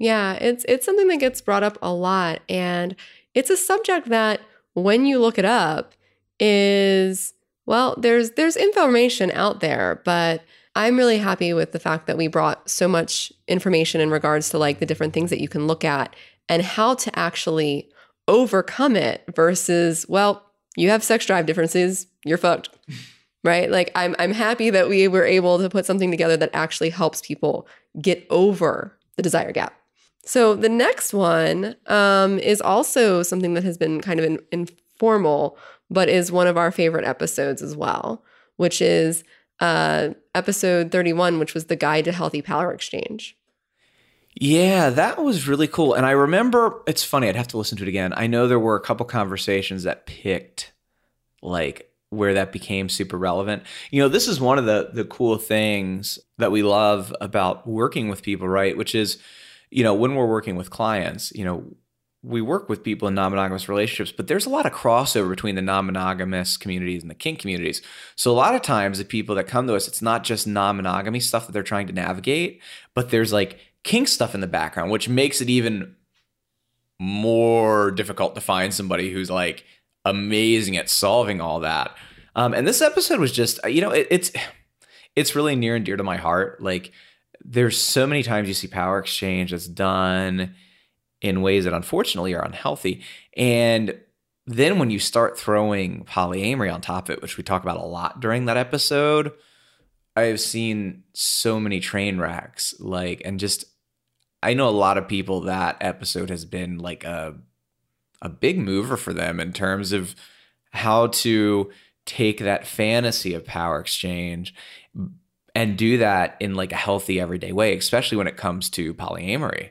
[SPEAKER 3] Yeah, it's it's something that gets brought up a lot and it's a subject that when you look it up is well, there's there's information out there, but I'm really happy with the fact that we brought so much information in regards to like the different things that you can look at and how to actually overcome it versus well, you have sex drive differences, you're fucked. [laughs] Right? Like I'm I'm happy that we were able to put something together that actually helps people get over the desire gap. So the next one um, is also something that has been kind of in, informal, but is one of our favorite episodes as well, which is uh, episode 31, which was the guide to healthy power exchange.
[SPEAKER 2] Yeah, that was really cool. And I remember it's funny, I'd have to listen to it again. I know there were a couple conversations that picked like where that became super relevant. You know, this is one of the the cool things that we love about working with people, right? Which is you know, when we're working with clients, you know, we work with people in non-monogamous relationships, but there's a lot of crossover between the non-monogamous communities and the kink communities. So a lot of times the people that come to us, it's not just non-monogamy stuff that they're trying to navigate, but there's like kink stuff in the background, which makes it even more difficult to find somebody who's like amazing at solving all that. Um, and this episode was just, you know, it, it's it's really near and dear to my heart. Like, there's so many times you see power exchange that's done in ways that unfortunately are unhealthy, and then when you start throwing polyamory on top of it, which we talk about a lot during that episode, I've seen so many train wrecks. Like, and just I know a lot of people that episode has been like a a big mover for them in terms of how to take that fantasy of power exchange and do that in like a healthy everyday way, especially when it comes to polyamory.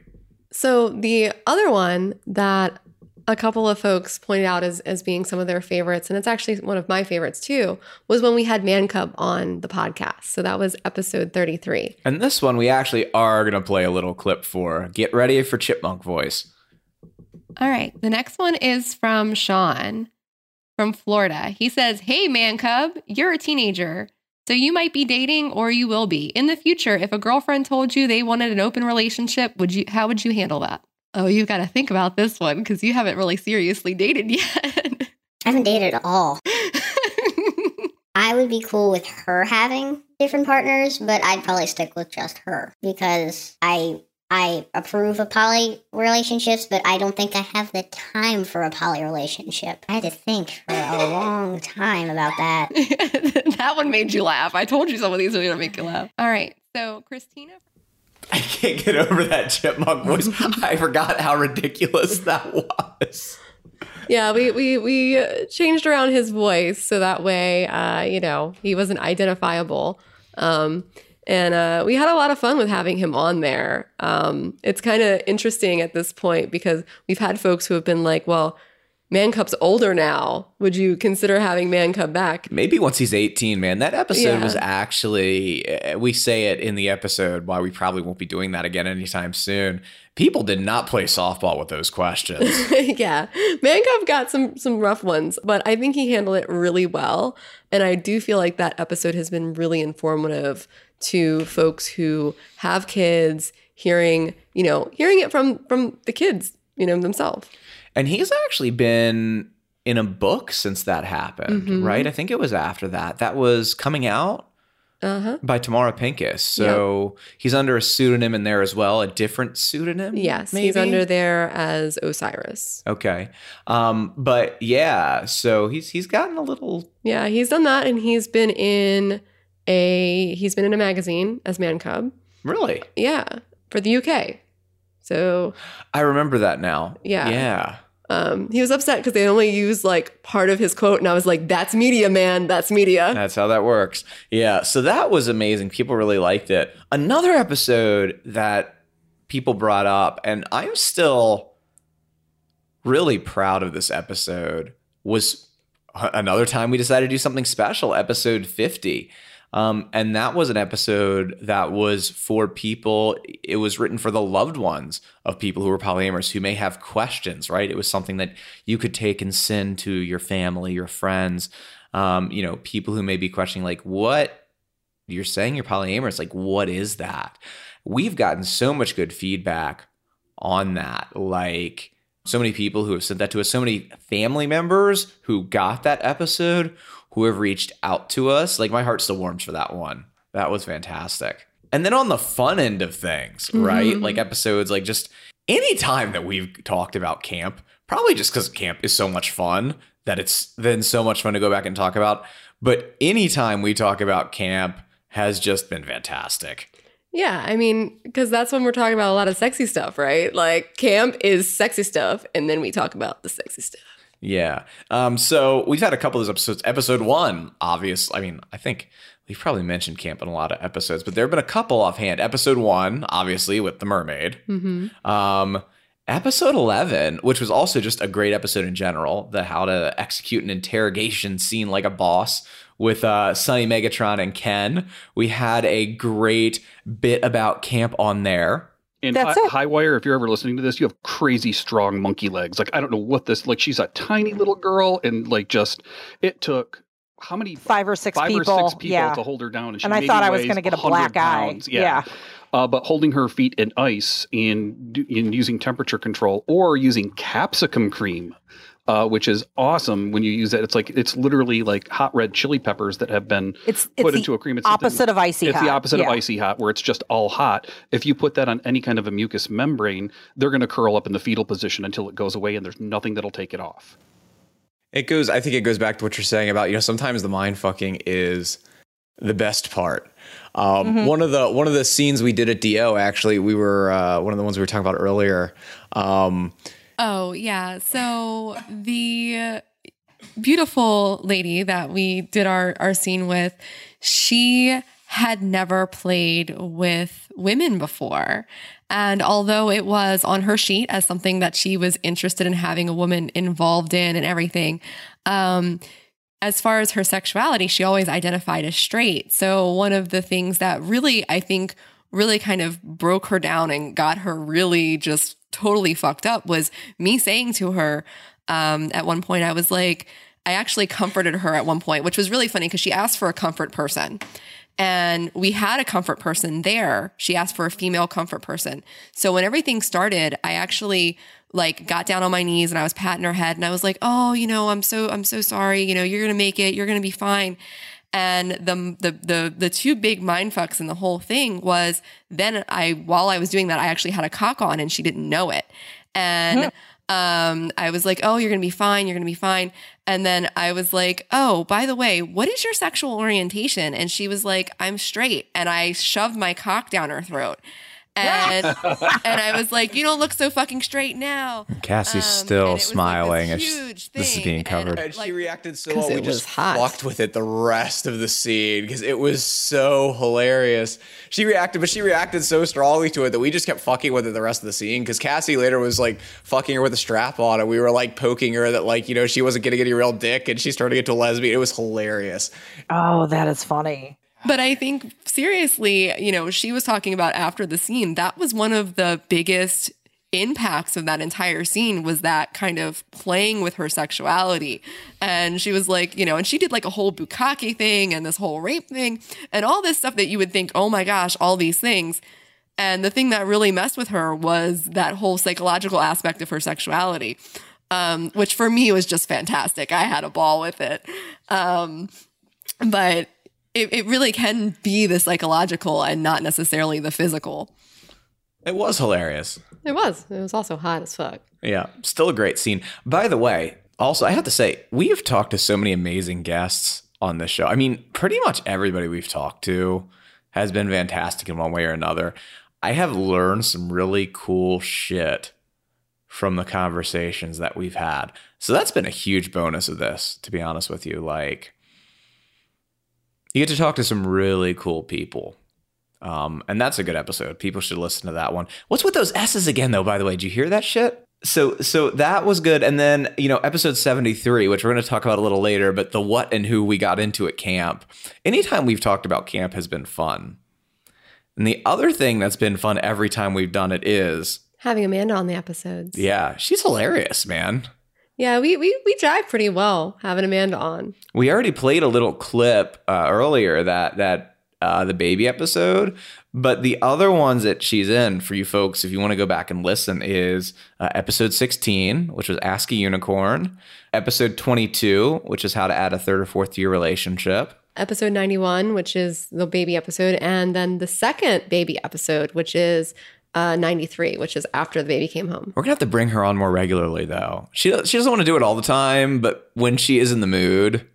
[SPEAKER 3] So the other one that a couple of folks pointed out as, as being some of their favorites, and it's actually one of my favorites too, was when we had Man Cub on the podcast. So that was episode 33.
[SPEAKER 2] And this one we actually are going to play a little clip for. Get ready for Chipmunk voice.
[SPEAKER 8] All right. The next one is from Sean from Florida. He says, Hey, Man Cub, you're a teenager. So you might be dating or you will be. In the future, if a girlfriend told you they wanted an open relationship, would you how would you handle that? Oh, you've got to think about this one because you haven't really seriously dated [laughs] yet.
[SPEAKER 14] I haven't dated at all. [laughs] I would be cool with her having different partners, but I'd probably stick with just her because I I approve of poly relationships, but I don't think I have the time for a poly relationship. I had to think for a [laughs] long time about that. [laughs]
[SPEAKER 8] that one made you laugh. I told you some of these are going to make you laugh. All right. So, Christina.
[SPEAKER 2] I can't get over that chipmunk voice. [laughs] I forgot how ridiculous that was.
[SPEAKER 3] Yeah, we we we uh, changed around his voice so that way, uh, you know, he wasn't identifiable. Um, and uh, we had a lot of fun with having him on there. Um, it's kind of interesting at this point because we've had folks who have been like, well, Man Cub's older now. Would you consider having Man Cub back?
[SPEAKER 2] Maybe once he's 18, man. That episode
[SPEAKER 3] Yeah.
[SPEAKER 2] was actually, uh, we say it in the episode why we probably won't be doing that again anytime soon. People did not play softball with those questions. [laughs]
[SPEAKER 3] yeah, Man Cub got some some rough ones, but I think he handled it really well. And I do feel like that episode has been really informative to folks who have kids, hearing you know hearing it from from the kids, you know themselves.
[SPEAKER 2] and he's actually been in a book since that happened,
[SPEAKER 3] Mhm.
[SPEAKER 2] right? I think it was after that. That was coming out
[SPEAKER 3] Uh huh.
[SPEAKER 2] by Tamara Pincus. So he's under a pseudonym in there as well, a different pseudonym.
[SPEAKER 3] Yes,
[SPEAKER 2] maybe?
[SPEAKER 3] he's under there as Osiris.
[SPEAKER 2] Okay. Um, but yeah, so he's he's gotten a little
[SPEAKER 3] Yeah, he's done that, and he's been in a he's been in a magazine as Man Cub.
[SPEAKER 2] really.
[SPEAKER 3] Yeah, for the UK. So
[SPEAKER 2] I remember that now.
[SPEAKER 3] Yeah.
[SPEAKER 2] Yeah.
[SPEAKER 3] Um, he was upset because they only used like part of his quote, and I was like, "That's media, man. That's media."
[SPEAKER 2] That's how that works. Yeah. So that was amazing. People really liked it. Another episode that people brought up, and I'm still really proud of this episode, was another time we decided to do something special, episode 50. Um, and that was an episode that was for people, it was written for the loved ones of people who were polyamorous who may have questions, right? It was something that you could take and send to your family, your friends, um, you know, people who may be questioning, like, what you're saying you're polyamorous, like, what is that? We've gotten so much good feedback on that. Like, so many people who have sent that to us, so many family members who got that episode, who have reached out to us. Like, my heart still warms for that one. That was fantastic. And then on the fun end of things, right?
[SPEAKER 3] Mhm.
[SPEAKER 2] Like episodes, like just any time that we've talked about camp, probably just because camp is so much fun that it's then so much fun to go back and talk about. But anytime we talk about camp has just been fantastic.
[SPEAKER 3] Yeah, I mean, because that's when we're talking about a lot of sexy stuff, right? Like camp is sexy stuff, and then we talk about the sexy stuff.
[SPEAKER 2] Yeah. Um, so we've had a couple of those episodes. Episode one, obvious. I mean, I think we've probably mentioned camp in a lot of episodes, but there have been a couple offhand. Episode one, obviously, with the mermaid.
[SPEAKER 3] Mm-hmm.
[SPEAKER 2] Um, episode 11, which was also just a great episode in general, the how to execute an interrogation scene like a boss with uh, Sonny Megatron and Ken. We had a great bit about camp on there.
[SPEAKER 15] And
[SPEAKER 16] That's it.
[SPEAKER 15] Highwire, if you're ever listening to this, you have crazy strong monkey legs. Like I don't know what this. Like she's a tiny little girl, and like just it took how many
[SPEAKER 16] Five or six
[SPEAKER 15] five
[SPEAKER 16] people.
[SPEAKER 15] or six people
[SPEAKER 16] yeah.
[SPEAKER 15] to hold her down, and, she
[SPEAKER 16] And I thought I was going to get a black
[SPEAKER 15] pounds.
[SPEAKER 16] eye.
[SPEAKER 15] Yeah.
[SPEAKER 16] Yeah.
[SPEAKER 15] Uh, but holding her feet in ice and in using temperature control or using capsicum cream, uh, which is awesome when you use it. It's like it's literally like hot red chili peppers that have been
[SPEAKER 16] It's,
[SPEAKER 15] put into a cream. It's the
[SPEAKER 16] opposite of icy
[SPEAKER 15] it's
[SPEAKER 16] hot.
[SPEAKER 15] the opposite
[SPEAKER 16] Yeah.
[SPEAKER 15] of icy hot, where it's just all hot. If you put that on any kind of a mucous membrane, they're going to curl up in the fetal position until it goes away, and there's nothing that'll take it off.
[SPEAKER 2] It goes. I think it goes back to what you're saying about you know sometimes the mind fucking is the best part. Um,
[SPEAKER 16] Mhm.
[SPEAKER 2] One of the one of the scenes we did at Do actually we were uh, one of the ones we were talking about earlier. Um,
[SPEAKER 3] Oh, yeah. So the beautiful lady that we did our, our scene with, she had never played with women before. And although it was on her sheet as something that she was interested in having a woman involved in and everything, um, as far as her sexuality, she always identified as straight. So one of the things that really, I think, really kind of broke her down and got her really just totally fucked up was me saying to her um, at one point, I was like, I actually comforted her at one point, which was really funny because she asked for a comfort person. And we had a comfort person there. She asked for a female comfort person. So when everything started, I actually like got down on my knees and I was patting her head and I was like, "Oh, you know, I'm so I'm so sorry. You know, you're going to make it. You're going to be fine." And the, the the the two big mind fucks in the whole thing was then I while I was doing that I actually had a cock on and she didn't know it. And um I was like, "Oh, you're going to be fine. You're going to be fine." And then I was like, "Oh, by the way, what is your sexual orientation?" And she was like, "I'm straight." And I shoved my cock down her throat. And [laughs] and I was like, "You don't look so fucking straight now."
[SPEAKER 2] Cassie's
[SPEAKER 3] Um,
[SPEAKER 2] still smiling as
[SPEAKER 3] huge
[SPEAKER 2] this is
[SPEAKER 3] thing,
[SPEAKER 2] being covered.
[SPEAKER 3] and,
[SPEAKER 2] she reacted so
[SPEAKER 17] 'Cause
[SPEAKER 2] well. We
[SPEAKER 17] it was
[SPEAKER 2] just
[SPEAKER 17] hot.
[SPEAKER 2] fucked with it the rest of the scene because it was so hilarious. She reacted, but she reacted so strongly to it that we just kept fucking with it the rest of the scene. Because Cassie later was like fucking her with a strap on, and we were like poking her that like you know she wasn't getting any real dick, and she's turning into a lesbian. It was hilarious.
[SPEAKER 16] Oh, that is funny.
[SPEAKER 3] But I think seriously, you know, she was talking about after the scene, that was one of the biggest impacts of that entire scene was that kind of playing with her sexuality. And she was like, you know, and she did like a whole bukkake thing and this whole rape thing and all this stuff that you would think, oh my gosh, all these things. And the thing that really messed with her was that whole psychological aspect of her sexuality, um, which for me was just fantastic. I had a ball with it. Um, but it, it really can be the psychological and not necessarily the physical.
[SPEAKER 2] It was hilarious.
[SPEAKER 17] It was. It was also hot as fuck.
[SPEAKER 2] Yeah, still a great scene. By the way, also I have to say we have talked to so many amazing guests on this show. I mean, pretty much everybody we've talked to has been fantastic in one way or another. I have learned some really cool shit from the conversations that we've had. So that's been a huge bonus of this, to be honest with you. Like you get to talk to some really cool people. Um, and that's a good episode. People should listen to that one. What's with those S's again, though? By the way, did you hear that shit? So, so that was good. And then, you know, episode seventy three, which we're going to talk about a little later, but the what and who we got into at camp. Anytime we've talked about camp has been fun. And the other thing that's been fun every time we've done it is,
[SPEAKER 17] Having Amanda on the episodes.
[SPEAKER 2] yeah, she's hilarious, man.
[SPEAKER 17] Yeah, we we we jive pretty well having Amanda on.
[SPEAKER 2] We already played a little clip uh, earlier that that uh, the baby episode, but the other ones that she's in for you folks, if you want to go back and listen, is uh, episode sixteen, which was Ask a Unicorn, episode twenty-two, which is how to add a third or fourth year relationship.
[SPEAKER 17] Episode 91, which is the baby episode, and then the second baby episode, which is uh 93, which is after the baby came home.
[SPEAKER 2] We're gonna have to bring her on more regularly, though. She she doesn't want to do it all the time, but when she is in the mood,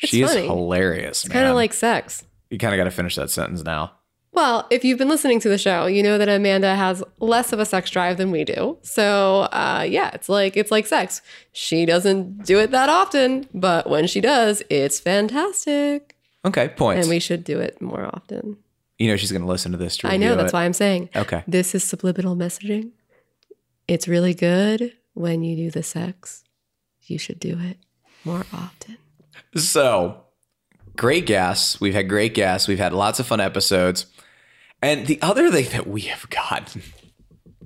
[SPEAKER 17] It's
[SPEAKER 2] she
[SPEAKER 17] funny.
[SPEAKER 2] is hilarious.
[SPEAKER 17] It's kind of like sex.
[SPEAKER 2] you kind of got to finish that sentence now.
[SPEAKER 17] Well, if you've been listening to the show, you know that Amanda has less of a sex drive than we do. So, uh, yeah, it's like it's like sex. She doesn't do it that often, but when she does, it's fantastic.
[SPEAKER 2] Okay, points.
[SPEAKER 17] And we should do it more often.
[SPEAKER 2] You know she's gonna listen to this. To
[SPEAKER 17] I know that's
[SPEAKER 2] it.
[SPEAKER 17] why I'm saying.
[SPEAKER 2] Okay.
[SPEAKER 17] This is subliminal messaging. It's really good when you do the sex. You should do it more often.
[SPEAKER 2] So, great guests. We've had great guests. We've had lots of fun episodes. And the other thing that we have gotten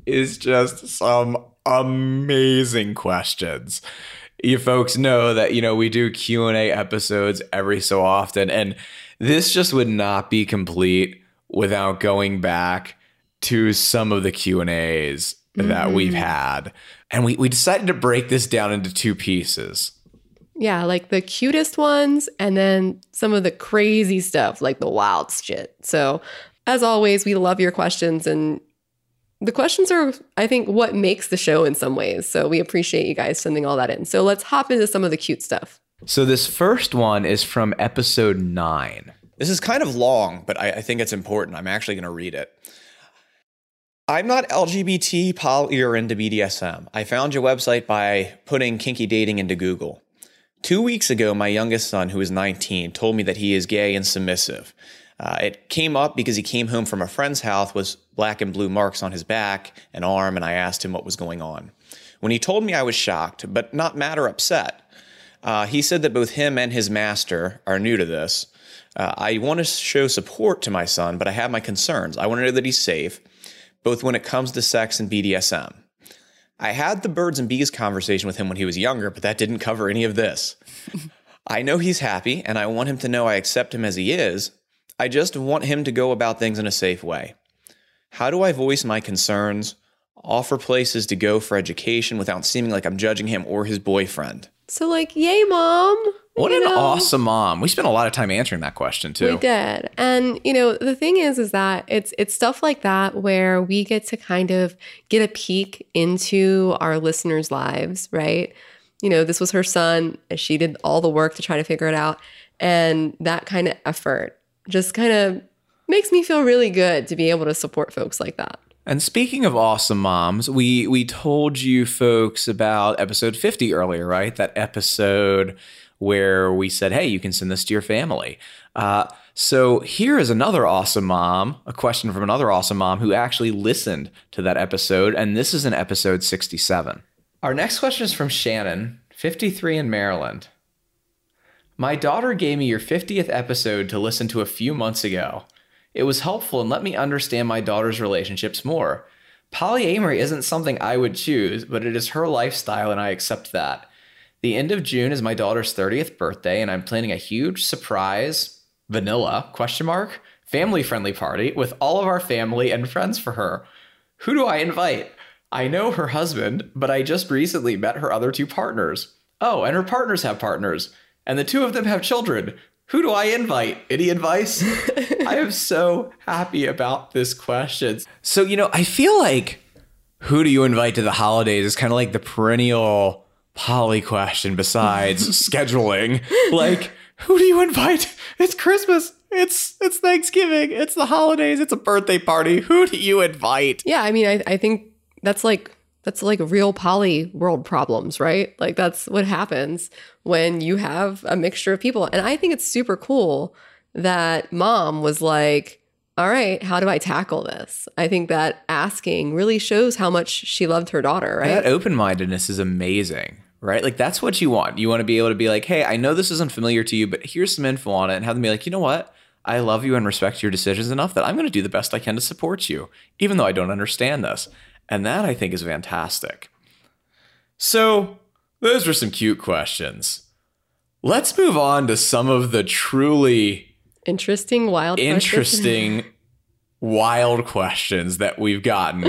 [SPEAKER 2] is just some amazing questions. You folks know that you know we do Q&A episodes every so often and this just would not be complete without going back to some of the Q&As that
[SPEAKER 3] Mhm.
[SPEAKER 2] we've had. And we we decided to break this down into two pieces.
[SPEAKER 3] Yeah, like the cutest ones and then some of the crazy stuff, like the wild shit. So, as always, we love your questions and the questions are I think what makes the show in some ways. So, we appreciate you guys sending all that in. So, let's hop into some of the cute stuff.
[SPEAKER 2] So this first one is from episode nine.
[SPEAKER 18] This is kind of long, but I, I think it's important. I'm actually going to read it. I'm not LGBT, poly, or into BDSM. I found your website by putting kinky dating into Google. Two weeks ago, my youngest son, who is 19, told me that he is gay and submissive. Uh, it came up because he came home from a friend's house with black and blue marks on his back and arm, and I asked him what was going on. When he told me, I was shocked, but not mad or upset. Uh, he said that both him and his master are new to this. Uh, I want to show support to my son, but I have my concerns. I want to know that he's safe, both when it comes to sex and BDSM. I had the birds and bees conversation with him when he was younger, but that didn't cover any of this. I know he's happy, and I want him to know I accept him as he is. I just want him to go about things in a safe way. How do I voice my concerns, offer places to go for education without seeming like I'm judging him or his boyfriend?
[SPEAKER 3] So, like, yay, mom.
[SPEAKER 2] What
[SPEAKER 3] You
[SPEAKER 2] an
[SPEAKER 3] know?
[SPEAKER 2] awesome mom. We spent a lot of time answering that question too.
[SPEAKER 3] We did. And you know, the thing is is that it's it's stuff like that where we get to kind of get a peek into our listeners' lives, right? You know, this was her son, and she did all the work to try to figure it out. And that kind of effort just kind of makes me feel really good to be able to support folks like that.
[SPEAKER 2] And speaking of awesome moms, we we told you folks about episode 50 earlier, right? That episode where we said, "Hey, you can send this to your family." Uh, so here is another awesome mom, a question from another awesome mom who actually listened to that episode, and this is in episode 67. Our next question is from Shannon, 53 in Maryland. My daughter gave me your 50th episode to listen to a few months ago. It was helpful and let me understand my daughter's relationships more. Polyamory isn't something I would choose, but it is her lifestyle and I accept that. The end of June is my daughter's 30th birthday and I'm planning a huge surprise vanilla question mark family friendly party with all of our family and friends for her. Who do I invite? I know her husband, but I just recently met her other two partners. Oh, and her partners have partners, and the two of them have children. Who do I invite? Any advice? [laughs] I am so happy about this question. So, you know, I feel like who do you invite to the holidays is kind of like the perennial poly question besides [laughs] scheduling. Like, who do you invite? It's Christmas. It's it's Thanksgiving. It's the holidays. It's a birthday party. Who do you invite?
[SPEAKER 3] Yeah, I mean, I, I think that's like that's like real poly world problems, right? Like that's what happens when you have a mixture of people. And I think it's super cool that mom was like, "All right, how do I tackle this?" I think that asking really shows how much she loved her daughter, right?
[SPEAKER 2] That open mindedness is amazing, right? Like that's what you want. You want to be able to be like, hey, I know this isn't familiar to you, but here's some info on it, and have them be like, you know what? I love you and respect your decisions enough that I'm going to do the best I can to support you, even though I don't understand this. And that I think is fantastic. So, those were some cute questions. Let's move on to some of the truly
[SPEAKER 3] Interesting, wild, questions.
[SPEAKER 2] interesting, [laughs] wild questions that we've gotten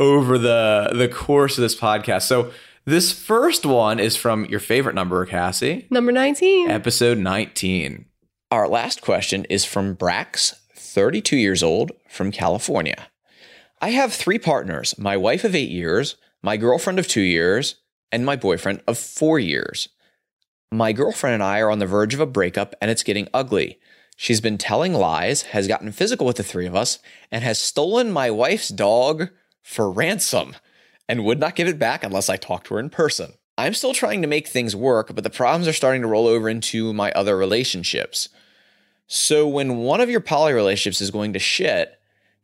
[SPEAKER 2] over the the course of this podcast. So this first one is from your favorite number, Cassie,
[SPEAKER 3] Number 19.
[SPEAKER 2] episode 19.
[SPEAKER 18] Our last question is from Brax, 32 years old, from California. I have three partners my wife of eight years, my girlfriend of two years, and my boyfriend of four years. My girlfriend and I are on the verge of a breakup and it's getting ugly. She's been telling lies, has gotten physical with the three of us, and has stolen my wife's dog for ransom and would not give it back unless I talked to her in person. I'm still trying to make things work, but the problems are starting to roll over into my other relationships. So, when one of your poly relationships is going to shit,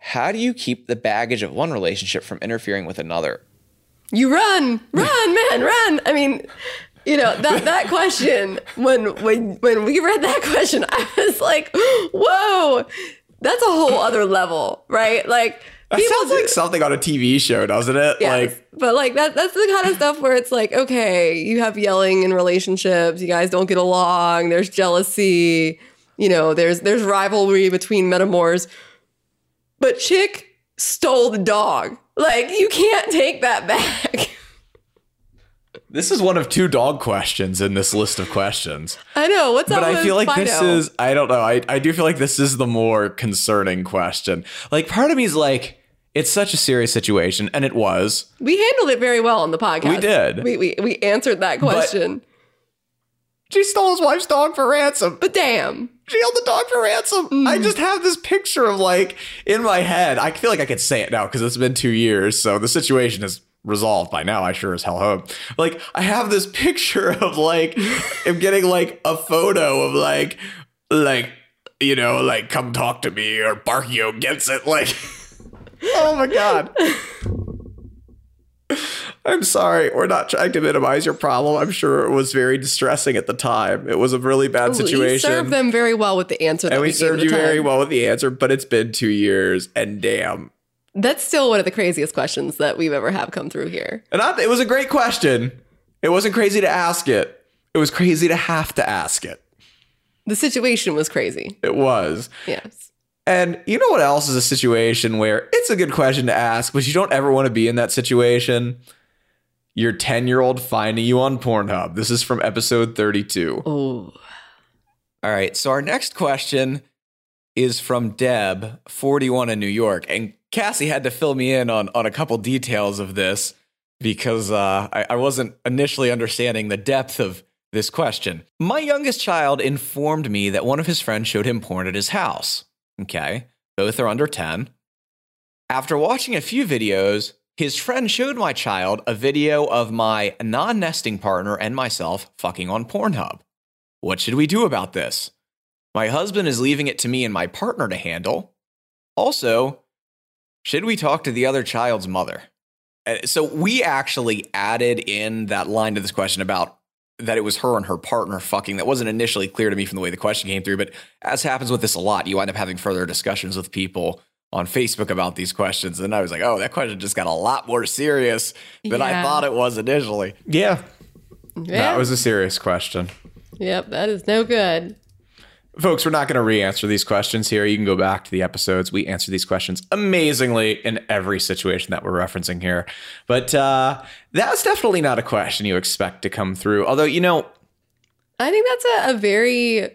[SPEAKER 18] how do you keep the baggage of one relationship from interfering with another?
[SPEAKER 3] You run, run, man, run. I mean, you know that that [laughs] question when when when we read that question, I was like, whoa, that's a whole other level, right? Like
[SPEAKER 2] That sounds like something on a TV show, doesn't it?
[SPEAKER 3] Yes.
[SPEAKER 2] Like
[SPEAKER 3] but like that that's the kind of stuff where it's like, okay, you have yelling in relationships, you guys don't get along, there's jealousy, you know, there's there's rivalry between metamors. But Chick stole the dog. Like you can't take that back. [laughs]
[SPEAKER 2] this is one of two dog questions in this list of questions.
[SPEAKER 3] I know. What's up
[SPEAKER 2] but I feel like this
[SPEAKER 3] Fido?
[SPEAKER 2] is I don't know. I, I do feel like this is the more concerning question. Like part of me is like, it's such a serious situation, and it was.
[SPEAKER 3] We handled it very well on the podcast.
[SPEAKER 2] We did.
[SPEAKER 3] We we, we answered that
[SPEAKER 2] But-
[SPEAKER 3] question.
[SPEAKER 2] She stole his wife's dog for ransom.
[SPEAKER 3] But damn.
[SPEAKER 2] She held the dog for ransom.
[SPEAKER 3] Mm.
[SPEAKER 2] I just have this picture of like in my head. I feel like I could say it now because it's been two years, so the situation is resolved by now. I sure as hell hope. Like I have this [laughs] picture of like I'm getting like a photo of like like you know like come talk to me or Barkio gets it like. [laughs] oh my god. I'm sorry. We're not trying to minimize your problem. I'm sure it was very distressing at the time. It was a really bad situation.
[SPEAKER 3] We served them very well with the answer that
[SPEAKER 2] and we,
[SPEAKER 3] we,
[SPEAKER 2] served you
[SPEAKER 3] the
[SPEAKER 2] very well with the answer, but it's been two years, and damn.
[SPEAKER 3] That's still one of the craziest questions that we've ever have come through here.
[SPEAKER 2] And I, it was a great question. It wasn't crazy to ask it. It was crazy to have to ask it.
[SPEAKER 3] The situation was crazy.
[SPEAKER 2] It was.
[SPEAKER 3] Yes.
[SPEAKER 2] And you know what else is a situation where it's a good question to ask, but you don't ever want to be in that situation? Your 10 year old finding you on Pornhub. This is from episode 32.
[SPEAKER 3] Oh.
[SPEAKER 2] All right. So our next question is from Deb, 41 in New York. And Cassie had to fill me in on, on a couple details of this because uh, I, I wasn't initially understanding the depth of this question. My youngest child informed me that one of his friends showed him porn at his house. Okay. Both are under 10. After watching a few videos, his friend showed my child a video of my non nesting partner and myself fucking on Pornhub. What should we do about this? My husband is leaving it to me and my partner to handle. Also, should we talk to the other child's mother? Uh, So we actually added in that line to this question about that it was her and her partner fucking. That wasn't initially clear to me from the way the question came through, but as happens with this a lot, you wind up having further discussions with people on Facebook about these questions. And I was like, oh, that question just got a lot more serious than I thought it was initially. Yeah.
[SPEAKER 3] Yeah.
[SPEAKER 2] That was a serious question.
[SPEAKER 3] Yep, that is no good.
[SPEAKER 2] Folks, we're not going to re answer these questions here. You can go back to the episodes. We answer these questions amazingly in every situation that we're referencing here. But uh, that's definitely not a question you expect to come through. Although, you know,
[SPEAKER 3] I think that's a, a very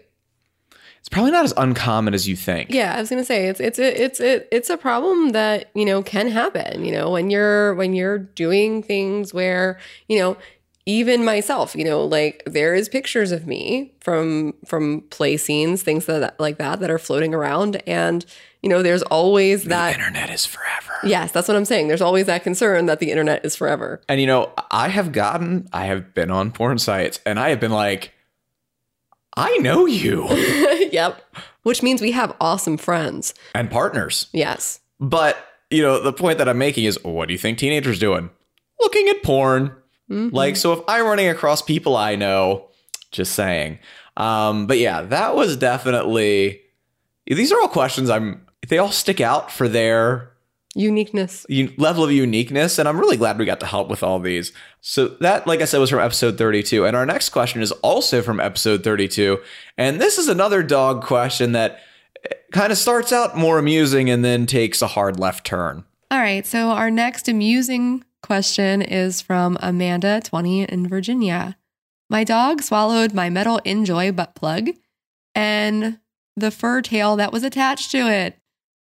[SPEAKER 2] it's probably not as uncommon as you think.
[SPEAKER 3] yeah. I was gonna say it's it's a, it's it, it's a problem that you know can happen. You know when you're when you're doing things where you know even myself you know like there is pictures of me from from play scenes things that like that that are floating around and you know there's always that
[SPEAKER 2] internet is forever
[SPEAKER 3] yes that's what i'm saying there's always that concern that the internet is forever
[SPEAKER 2] And, you know, I have gotten, I have been on porn sites and I have been like, I know you [laughs]
[SPEAKER 3] yep which means we have awesome friends
[SPEAKER 2] and partners.
[SPEAKER 3] yes
[SPEAKER 2] But, you know, the point that I'm making is what do you think teenagers doing? Looking at porn. Like, so if I'm running across people I know, just saying. Um, but yeah, that was definitely, these are all questions I'm, they all stick out for their
[SPEAKER 3] uniqueness
[SPEAKER 2] level of uniqueness. And I'm really glad we got to help with all these. So that, like I said, was from episode 32. And our next question is also from episode 32. And this is another dog question that eh, kind of starts out more amusing and then takes a hard left turn.
[SPEAKER 8] All right. So our next amusing question is from Amanda, 20 in Virginia. My dog swallowed my metal Njoy butt plug and the fur tail that was attached to it.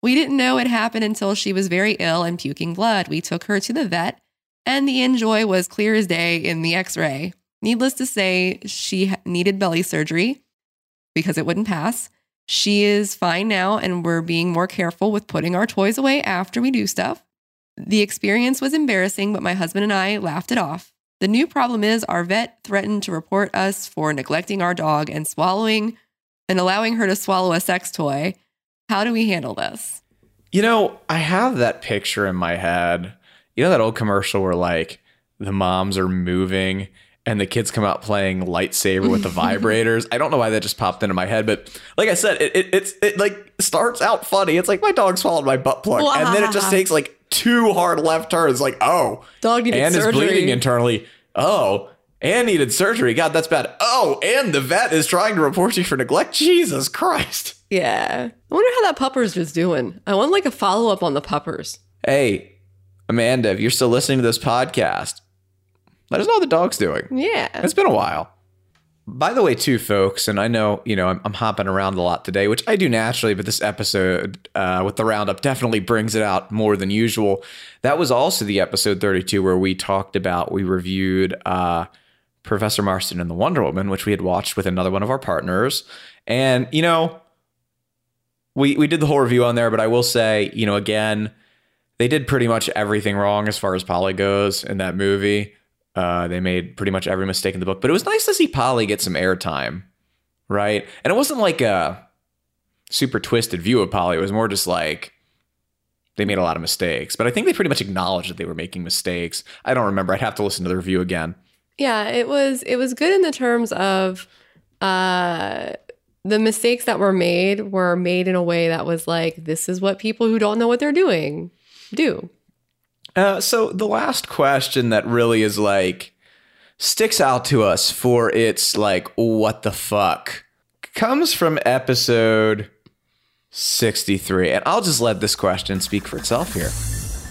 [SPEAKER 8] We didn't know it happened until she was very ill and puking blood. We took her to the vet, and the Njoy was clear as day in the x ray. Needless to say, she needed belly surgery because it wouldn't pass. She is fine now, and we're being more careful with putting our toys away after we do stuff. The experience was embarrassing, but my husband and I laughed it off. The new problem is our vet threatened to report us for neglecting our dog and swallowing and allowing her to swallow a sex toy. How do we handle this?
[SPEAKER 2] You know, I have that picture in my head. You know that old commercial where like the moms are moving and the kids come out playing lightsaber with the [laughs] vibrators. I don't know why that just popped into my head, but like I said, it, it it's it like starts out funny. It's like my dog swallowed my butt plug, and then it just [laughs] takes like two hard left turns. Like oh,
[SPEAKER 3] Dog needed
[SPEAKER 2] and is bleeding internally. Oh, and needed surgery. God, that's bad. Oh, and the vet is trying to report you for neglect. Jesus Christ.
[SPEAKER 3] Yeah. I wonder how that pupper's just doing. I want like a follow up on the puppers.
[SPEAKER 2] Hey, Amanda, if you're still listening to this podcast, let us know how the dog's doing.
[SPEAKER 3] Yeah.
[SPEAKER 2] It's been a while. By the way, too, folks, and I know you know I'm, I'm hopping around a lot today, which I do naturally, but this episode uh, with the roundup definitely brings it out more than usual. That was also the episode 32 where we talked about we reviewed uh, Professor Marston and the Wonder Woman, which we had watched with another one of our partners, and you know we we did the whole review on there, but I will say, you know, again, they did pretty much everything wrong as far as poly goes in that movie. Uh, they made pretty much every mistake in the book, but it was nice to see poly get some airtime, right? And it wasn't like a super twisted view of poly. It was more just like they made a lot of mistakes, but I think they pretty much acknowledged that they were making mistakes. I don't remember. I'd have to listen to the review again.
[SPEAKER 3] Yeah, it was it was good in the terms of uh the mistakes that were made were made in a way that was like this is what people who don't know what they're doing do.
[SPEAKER 2] Uh, so the last question that really is like sticks out to us for its like what the fuck comes from episode 63 and I'll just let this question speak for itself here.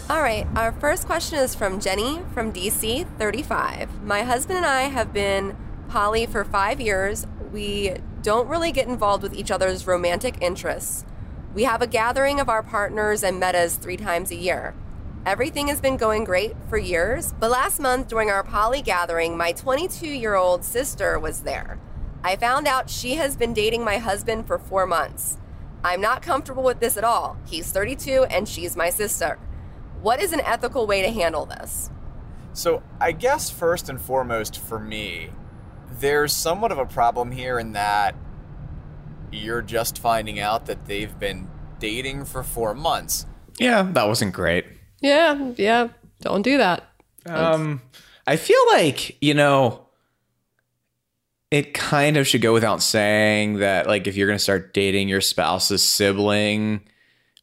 [SPEAKER 19] All right, our first question is from Jenny from DC 35. My husband and I have been poly for five years. We don't really get involved with each other's romantic interests. We have a gathering of our partners and metas three times a year. Everything has been going great for years, but last month during our poly gathering, my 22 year old sister was there. I found out she has been dating my husband for four months. I'm not comfortable with this at all. He's 32 and she's my sister. What is an ethical way to handle this?
[SPEAKER 20] So, I guess first and foremost for me, there's somewhat of a problem here in that you're just finding out that they've been dating for four months.
[SPEAKER 2] Yeah, that wasn't great.
[SPEAKER 3] Yeah, yeah, don't do that.
[SPEAKER 2] Um, I feel like, you know, it kind of should go without saying that, like, if you're going to start dating your spouse's sibling,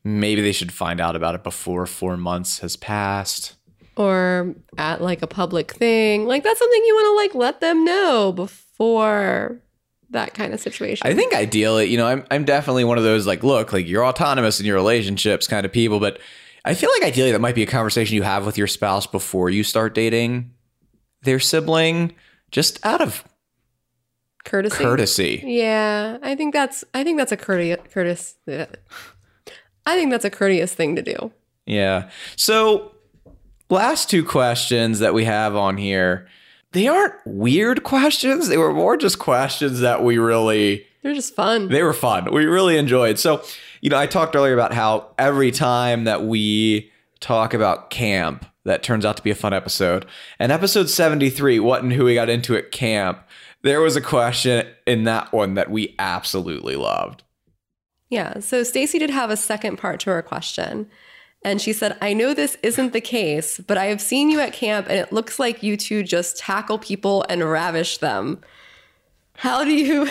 [SPEAKER 2] maybe they should find out about it before four months has passed.
[SPEAKER 3] Or at like a public thing. Like that's something you want to like let them know before that kind of situation.
[SPEAKER 2] I think ideally, you know, I'm, I'm definitely one of those, like, look, like, you're autonomous in your relationships kind of people, but I feel like ideally that might be a conversation you have with your spouse before you start dating their sibling, just out of
[SPEAKER 3] courtesy.
[SPEAKER 2] Courtesy.
[SPEAKER 3] Yeah, I think that's I think that's a courteous courteous I think that's a courteous thing to do.
[SPEAKER 2] Yeah. So, last two questions that we have on here, they aren't weird questions. They were more just questions that we really
[SPEAKER 3] They're just fun.
[SPEAKER 2] They were fun. We really enjoyed. So, you know, I talked earlier about how every time that we talk about camp, that turns out to be a fun episode. And episode 73, what and who we got into at camp, there was a question in that one that we absolutely loved.
[SPEAKER 3] Yeah. So Stacy did have a second part to her question. And she said, I know this isn't the case, but I have seen you at camp and it looks like you two just tackle people and ravish them. How do you.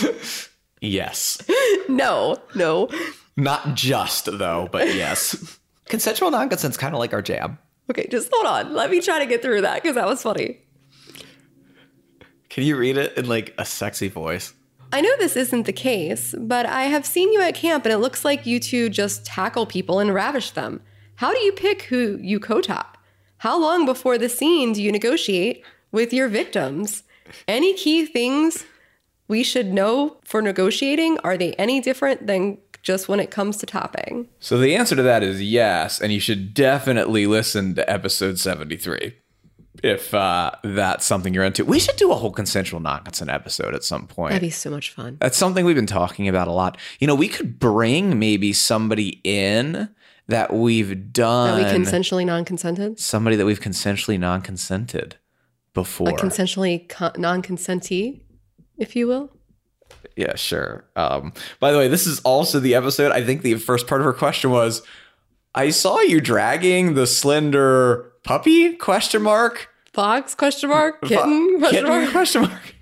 [SPEAKER 3] [laughs]
[SPEAKER 2] yes. [laughs]
[SPEAKER 3] no, no.
[SPEAKER 2] Not just, though, but yes. [laughs] Consensual non consent's kind of like our jam.
[SPEAKER 3] Okay, just hold on. Let me try to get through that because that was funny.
[SPEAKER 2] Can you read it in like a sexy voice?
[SPEAKER 3] I know this isn't the case, but I have seen you at camp and it looks like you two just tackle people and ravish them. How do you pick who you co top? How long before the scene do you negotiate with your victims? Any key things we should know for negotiating? Are they any different than just when it comes to topping?
[SPEAKER 2] So the answer to that is yes, and you should definitely listen to episode 73 if uh, that's something you're into. We should do a whole consensual non-consent episode at some point.
[SPEAKER 3] That'd be so much fun.
[SPEAKER 2] That's something we've been talking about a lot. You know, we could bring maybe somebody in that we've done.
[SPEAKER 3] That we consensually non-consented.
[SPEAKER 2] Somebody that we've consensually non-consented before.
[SPEAKER 3] A consensually con- non-consentee, if you will.
[SPEAKER 2] Yeah, sure. Um, by the way, this is also the episode. I think the first part of her question was, "I saw you dragging the slender puppy?" Question mark.
[SPEAKER 3] Fox question mark kitten question
[SPEAKER 2] Kitten
[SPEAKER 3] mark [laughs]
[SPEAKER 2] question mark.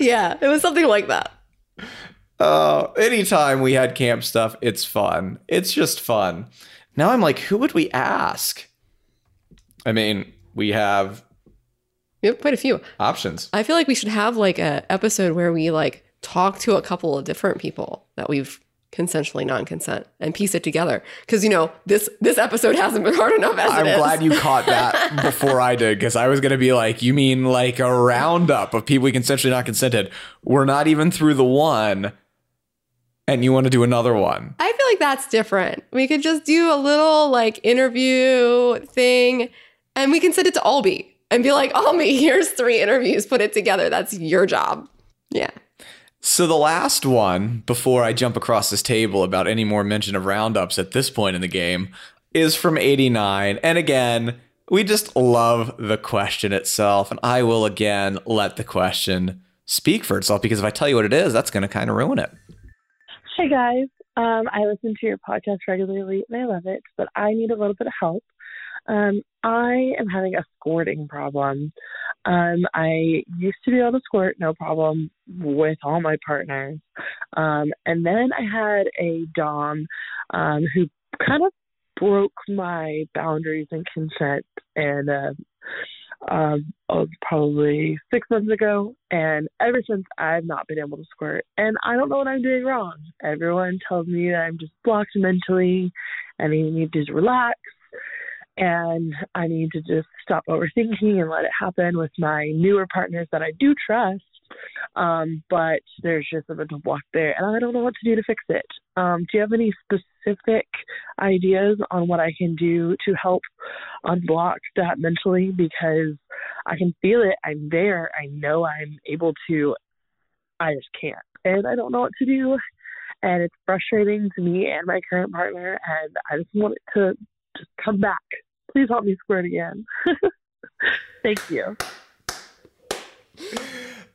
[SPEAKER 3] yeah, it was something like that.
[SPEAKER 2] Oh, anytime we had camp stuff, it's fun. It's just fun. Now I'm like, who would we ask? I mean, we have
[SPEAKER 3] We have quite a few.
[SPEAKER 2] options.
[SPEAKER 3] I feel like we should have like a episode where we like talk to a couple of different people that we've consensually non-consent and piece it together. Because you know this this episode hasn't been hard enough as
[SPEAKER 2] I'm glad you caught that [laughs] before I did, because I was going to be like, you mean like a roundup of people we consensually not consented? We're not even through the one, and you want to do another one.
[SPEAKER 3] I feel like that's different. We could just do a little like interview thing and we can send it to Albie and be like, Albie, here's three interviews, put it together. That's your job. Yeah.
[SPEAKER 2] So the last one, before I jump across this table about any more mention of roundups at this point in the game, is from 89. And again, we just love the question itself. And I will again let the question speak for itself because if I tell you what it is, that's going to kind of ruin it.
[SPEAKER 21] Hey guys, um, I listen to your podcast regularly and I love it, but I need a little bit of help. Um, I am having a squirting problem. Um, I used to be able to squirt no problem with all my partners. Um, and then I had a Dom um, who kind of broke my boundaries and consent and uh, um, probably six months ago. And ever since, I've not been able to squirt. And I don't know what I'm doing wrong. Everyone tells me that I'm just blocked mentally and I need to relax and I need to just stop overthinking and let it happen with my newer partners that I do trust. Um, but there's just a of block there, and I don't know what to do to fix it. Um, do you have any specific ideas on what I can do to help unblock that mentally? Because I can feel it. I'm there. I know I'm able to. I just can't, and I don't know what to do. And it's frustrating to me and my current partner, and I just want it to just come back. Please help me squirt again. [laughs] Thank you.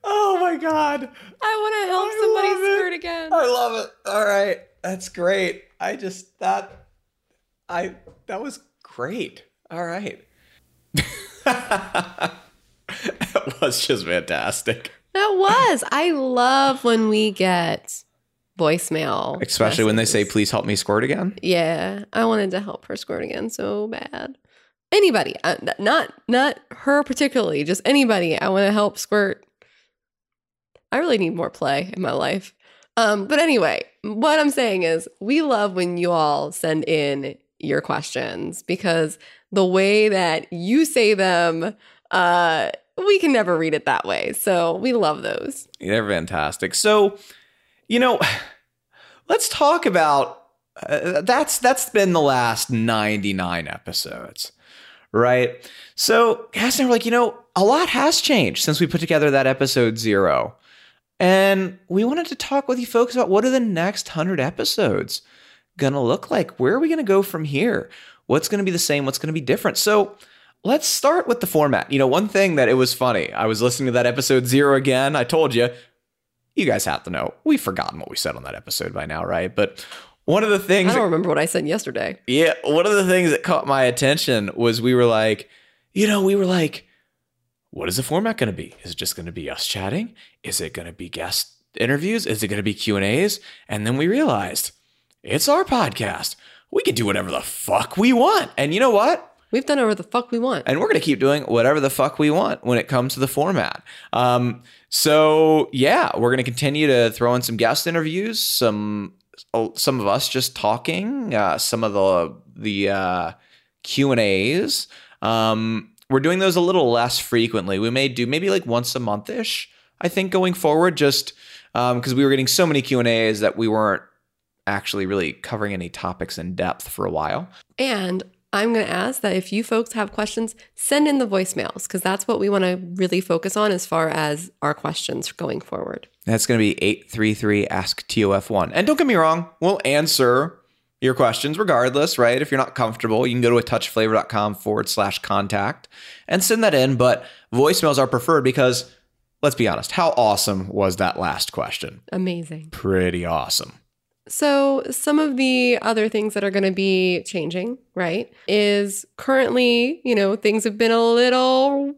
[SPEAKER 2] Oh my god.
[SPEAKER 3] I want to help somebody squirt again.
[SPEAKER 2] I love it. All right. That's great. I just that I that was great. All right. [laughs] that was just fantastic.
[SPEAKER 3] That was. I love when we get voicemail.
[SPEAKER 2] Especially when they say please help me squirt again.
[SPEAKER 3] Yeah, I wanted to help her squirt again so bad. Anybody, uh, not not her particularly, just anybody. I want to help squirt. I really need more play in my life. Um, but anyway, what I'm saying is, we love when you all send in your questions because the way that you say them, uh, we can never read it that way. So we love those.
[SPEAKER 2] They're fantastic. So, you know, [sighs] let's talk about uh, that's that's been the last 99 episodes, right? So, guys, and we're like, you know, a lot has changed since we put together that episode 0. And we wanted to talk with you folks about what are the next 100 episodes going to look like? Where are we going to go from here? What's going to be the same? What's going to be different? So, let's start with the format. You know, one thing that it was funny, I was listening to that episode 0 again. I told you you guys have to know we've forgotten what we said on that episode by now, right? But one of the things
[SPEAKER 3] I don't remember what I said yesterday.
[SPEAKER 2] Yeah, one of the things that caught my attention was we were like, you know, we were like, what is the format going to be? Is it just going to be us chatting? Is it going to be guest interviews? Is it going to be Q and A's? And then we realized it's our podcast. We can do whatever the fuck we want. And you know what?
[SPEAKER 3] We've done whatever the fuck we want.
[SPEAKER 2] And we're going to keep doing whatever the fuck we want when it comes to the format. Um, so yeah, we're going to continue to throw in some guest interviews, some some of us just talking, uh, some of the the uh, Q and A's. Um, we're doing those a little less frequently. We may do maybe like once a month ish. I think going forward, just because um, we were getting so many Q and A's that we weren't actually really covering any topics in depth for a while.
[SPEAKER 3] And I'm going to ask that if you folks have questions, send in the voicemails because that's what we want to really focus on as far as our questions going forward.
[SPEAKER 2] That's going to be 833 Ask TOF1. And don't get me wrong, we'll answer your questions regardless, right? If you're not comfortable, you can go to a touchofflavor.com forward slash contact and send that in. But voicemails are preferred because let's be honest, how awesome was that last question?
[SPEAKER 3] Amazing.
[SPEAKER 2] Pretty awesome.
[SPEAKER 3] So, some of the other things that are going to be changing, right, is currently, you know, things have been a little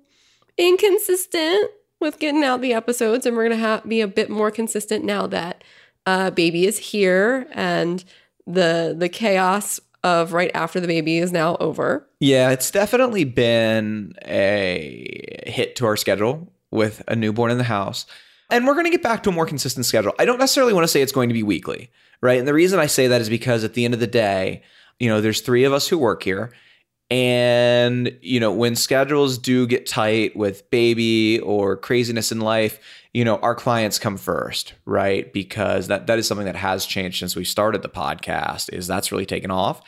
[SPEAKER 3] inconsistent with getting out the episodes, and we're gonna have be a bit more consistent now that uh, baby is here and the the chaos of right after the baby is now over.
[SPEAKER 2] Yeah, it's definitely been a hit to our schedule with a newborn in the house. And we're going to get back to a more consistent schedule. I don't necessarily want to say it's going to be weekly, right? And the reason I say that is because at the end of the day, you know, there's three of us who work here. And, you know, when schedules do get tight with baby or craziness in life, you know, our clients come first, right? Because that that is something that has changed since we started the podcast, is that's really taken off.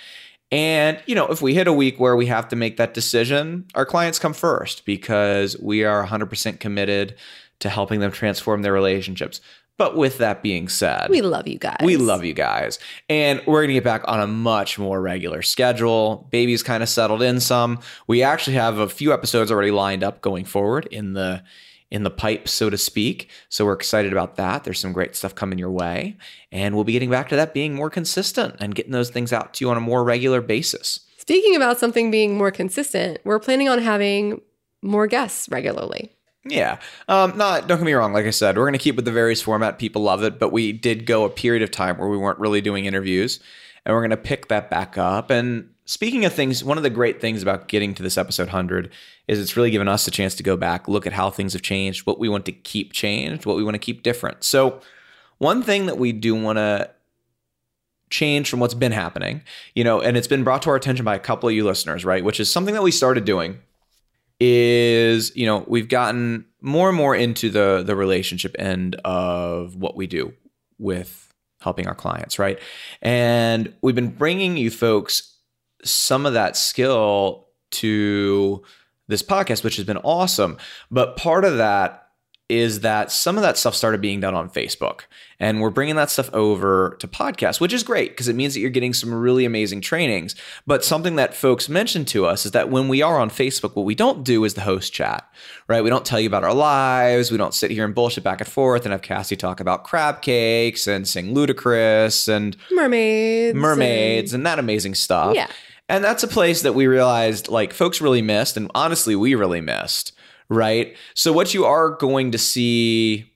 [SPEAKER 2] And, you know, if we hit a week where we have to make that decision, our clients come first because we are 100% committed to helping them transform their relationships. But with that being said,
[SPEAKER 3] We love you guys.
[SPEAKER 2] we love you guys. And we're going to get back on a much more regular schedule. Baby's kind of settled in some. We actually have a few episodes already lined up going forward in the in the pipe, so to speak. So we're excited about that. There's some great stuff coming your way. And we'll be getting back to that being more consistent and getting those things out to you on a more regular basis.
[SPEAKER 3] Speaking about something being more consistent, we're planning on having more guests regularly.
[SPEAKER 2] Yeah. Um, not don't get me wrong, like I said, we're gonna keep with the various format. People love it, but we did go a period of time where we weren't really doing interviews. And we're gonna pick that back up. And speaking of things, one of the great things about getting to this episode 100 is it's really given us a chance to go back, look at how things have changed, what we want to keep changed, what we want to keep different. So, one thing that we do want to change from what's been happening, you know, and it's been brought to our attention by a couple of you listeners, right? Which is something that we started doing is, you know, we've gotten more and more into the the relationship end of what we do with helping our clients, right? And we've been bringing you folks some of that skill to this podcast, which has been awesome. But part of that is that some of that stuff started being done on Facebook. And we're bringing that stuff over to podcasts, which is great because it means that you're getting some really amazing trainings. But something that folks mentioned to us is that when we are on Facebook, what we don't do is the host chat, right? We don't tell you about our lives. We don't sit here and bullshit back and forth and have Cassie talk about crab cakes and sing Ludacris and
[SPEAKER 3] mermaids,
[SPEAKER 2] mermaids, and, and that amazing stuff.
[SPEAKER 3] Yeah.
[SPEAKER 2] And that's a place that we realized like folks really missed. And honestly, we really missed right? So what you are going to see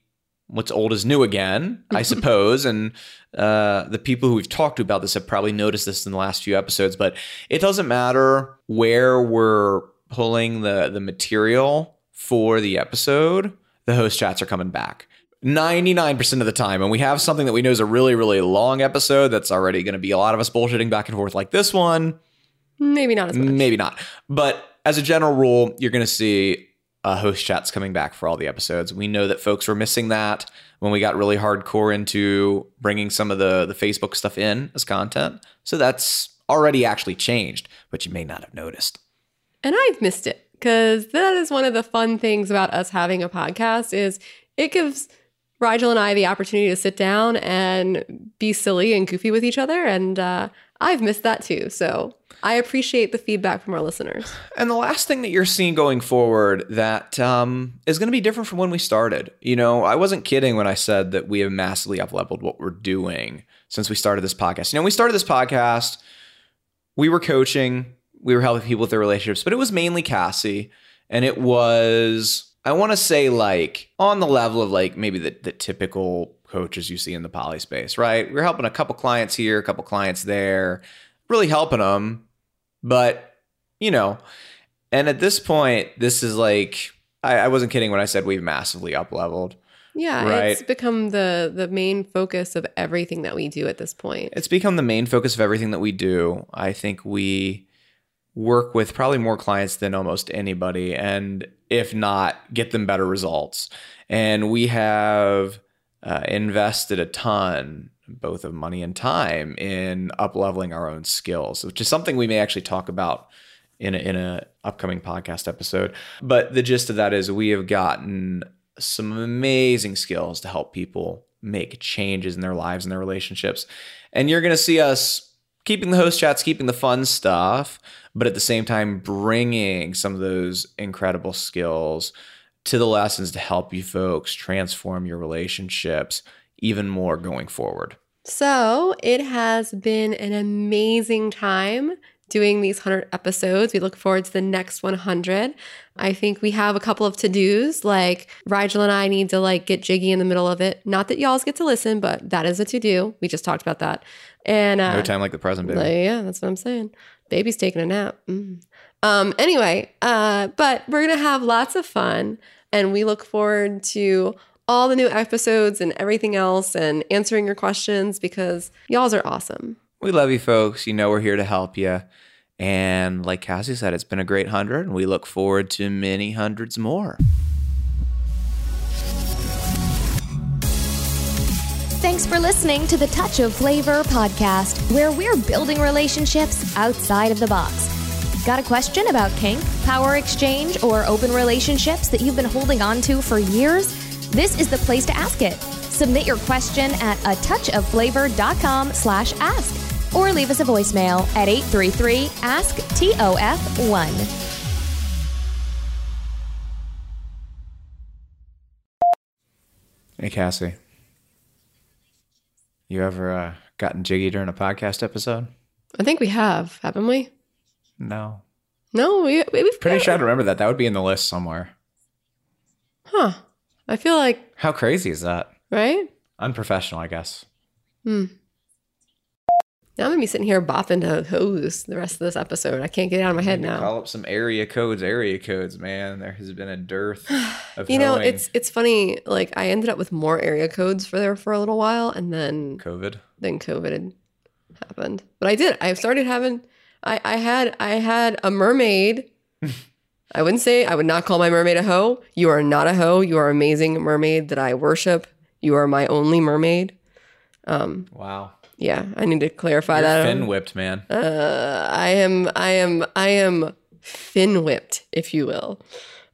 [SPEAKER 2] what's old is new again, I [laughs] suppose, and uh, the people who we've talked to about this have probably noticed this in the last few episodes. But it doesn't matter where we're pulling the the material for the episode. The host chats are coming back. 99% of the time, and we have something that we know is a really, really long episode that's already going to be a lot of us bullshitting back and forth like this one.
[SPEAKER 3] Maybe not as much.
[SPEAKER 2] Maybe not. But as a general rule, you're going to see uh, host chats coming back for all the episodes. We know that folks were missing that when we got really hardcore into bringing some of the the Facebook stuff in as content. So that's already actually changed, but you may not have noticed.
[SPEAKER 3] And I've missed it because that is one of the fun things about us having a podcast is it gives Rigel and I the opportunity to sit down and be silly and goofy with each other, and uh, I've missed that too. So I appreciate the feedback from our listeners.
[SPEAKER 2] And the last thing that you're seeing going forward that um, is going to be different from when we started. You know, I wasn't kidding when I said that we have massively upleveled what we're doing since we started this podcast. You know, we started this podcast, we were coaching, we were helping people with their relationships, but it was mainly Cassie, and it was. I want to say like on the level of like maybe the, the typical coaches you see in the poly space, right? We're helping a couple clients here, a couple clients there, really helping them. But, you know, and at this point, this is like, I, I wasn't kidding when I said we've massively up leveled.
[SPEAKER 3] Yeah,
[SPEAKER 2] right?
[SPEAKER 3] it's become the the main focus of everything that we do at this point.
[SPEAKER 2] It's become the main focus of everything that we do. I think we work with probably more clients than almost anybody and if not get them better results. And we have uh, invested a ton both of money and time in up leveling our own skills, which is something we may actually talk about in a, in a upcoming podcast episode. But the gist of that is we have gotten some amazing skills to help people make changes in their lives and their relationships. And you're going to see us keeping the host chats, keeping the fun stuff, but at the same time bringing some of those incredible skills to the lessons to help you folks transform your relationships even more going forward.
[SPEAKER 3] So it has been an amazing time doing these 100 episodes. We look forward to the next 100. I think we have a couple of to-dos like Rigel and I need to like get jiggy in the middle of it. Not that y'all's get to listen, but that is a to-do. We just talked about that. And uh,
[SPEAKER 2] no time like the present, baby.
[SPEAKER 3] yeah, that's what I'm saying. Baby's taking a nap. Mm. Um, anyway, uh, but we're gonna have lots of fun, and we look forward to all the new episodes and everything else, and answering your questions because y'all's are awesome.
[SPEAKER 2] We love you, folks. You know we're here to help you. And like Cassie said, it's been a great hundred, and we look forward to many hundreds more.
[SPEAKER 1] Thanks for listening to the Touch of Flavor podcast, where we're building relationships outside of the box. Got a question about kink, power exchange, or open relationships that you've been holding on to for years? This is the place to ask it. Submit your question at a touchofflavor.com slash ask or leave us a voicemail at 833 ask TOF 1.
[SPEAKER 2] Hey, Cassie. You ever uh, gotten jiggy during a podcast episode?
[SPEAKER 3] I think we have, haven't we?
[SPEAKER 2] No.
[SPEAKER 3] No, we, we've
[SPEAKER 2] Pretty sure I remember that. That would be in the list somewhere.
[SPEAKER 3] Huh. I feel like,
[SPEAKER 2] How crazy is that?
[SPEAKER 3] right?
[SPEAKER 2] Unprofessional, I guess.
[SPEAKER 3] Hmm. Now I'm gonna be sitting here bopping to hoes the rest of this episode. I can't get it out of my head now.
[SPEAKER 2] Call up some area codes, area codes, man. There has been a dearth [sighs] of
[SPEAKER 3] You know,
[SPEAKER 2] hoeing.
[SPEAKER 3] it's it's funny. Like I ended up with more area codes for there for a little while, and then
[SPEAKER 2] COVID.
[SPEAKER 3] Then COVID had happened. But I did. I started having. I I had I had a mermaid. [laughs] I wouldn't say I would not call my mermaid a hoe. You are not a hoe. You are amazing mermaid that I worship. You are my only mermaid. Um.
[SPEAKER 2] Wow.
[SPEAKER 3] Yeah, I need to clarify
[SPEAKER 2] You're
[SPEAKER 3] that.
[SPEAKER 2] fin whipped, man.
[SPEAKER 3] Uh, I am, I am, I am fin whipped, if you will.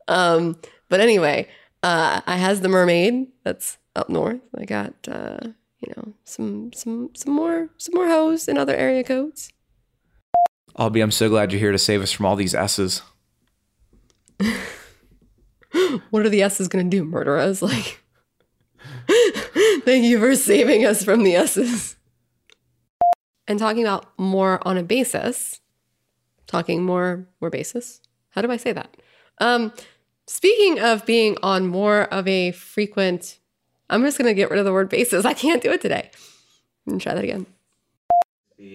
[SPEAKER 3] Um, but anyway, uh, I has the mermaid that's up north. I got, uh, you know, some, some, some more, some more hoes in other area codes.
[SPEAKER 2] Albie, I'm so glad you're here to save us from all these S's. [laughs]
[SPEAKER 3] What are the S's gonna do? Murder us? [laughs] Like, [laughs] thank you for saving us from the S's. And talking about more on a basis, talking more more basis. How do I say that? Um, speaking of being on more of a frequent, I'm just gonna get rid of the word basis. I can't do it today. And try that again.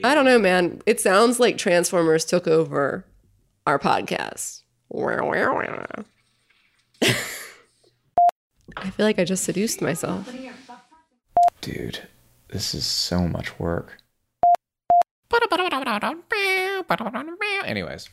[SPEAKER 3] I don't know, man. It sounds like Transformers took over our podcast. [laughs] I feel like I just seduced myself.
[SPEAKER 2] Dude, this is so much work. Anyways,